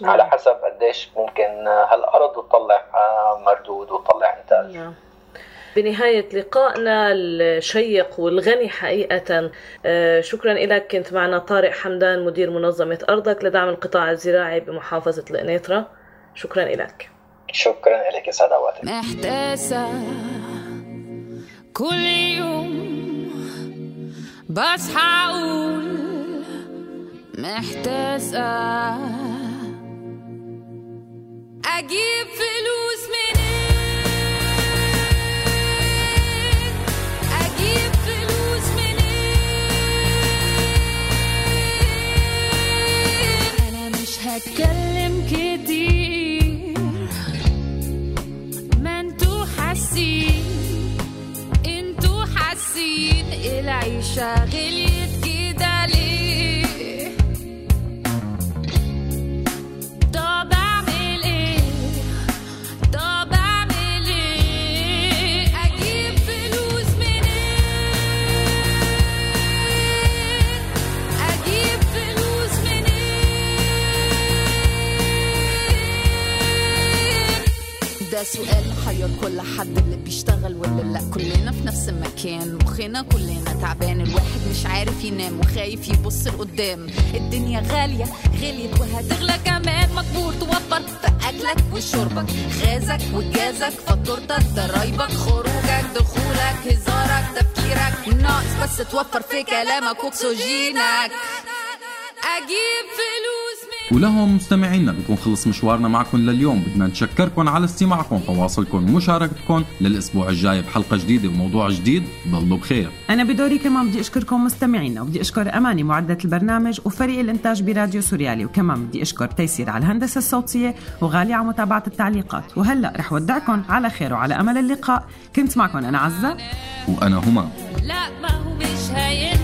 نعم. على حسب قديش ممكن هالأرض تطلع آه، مردود وتطلع إنتاج نعم. بنهاية لقائنا الشيق والغني حقيقة. آه، شكرا لك كنت معنا طارق حمدان مدير منظمة أرضك لدعم القطاع الزراعي بمحافظة القنيطرة شكرا لك شكرا لك يسعد اوقاتك محتاسة. كل يوم بصحى أقول محتاسة. أجيب فلوس منين هتكلم كتير. ما أنتوا حاسين أنتوا حاسين العيشة غليت. سؤال محير كل حد اللي بيشتغل واللي لا. كلنا في نفس المكان مخنا كلنا تعبان الواحد مش عارف ينام وخايف يبص لقدام. الدنيا غالية غليت وهتغلى كمان. مجبور توفر في أكلك وشربك غازك وجازك فاتورتك ضرايبك خروجك دخولك هزارك تفكيرك. ناقص بس توفر في كلامك وأكسجينك. أجيب فلوس ولهم مستمعينا بيكون خلص مشوارنا معكم لليوم. بدنا نشكركم على استماعكم تواصلكم ومشاركتكم للأسبوع الجاي بحلقة جديدة وموضوع جديد. ضلوا بخير. أنا بدوري كمان بدي أشكركم مستمعينا وبدي أشكر أماني معدة البرنامج وفريق الإنتاج براديو سوريالي وكمان بدي أشكر تيسير على الهندسة الصوتية وغالي على متابعة التعليقات. وهلأ رح ودعكم على خير وعلى أمل اللقاء. كنت معكم أنا عزة. وأنا هما. لا ما هو مش لا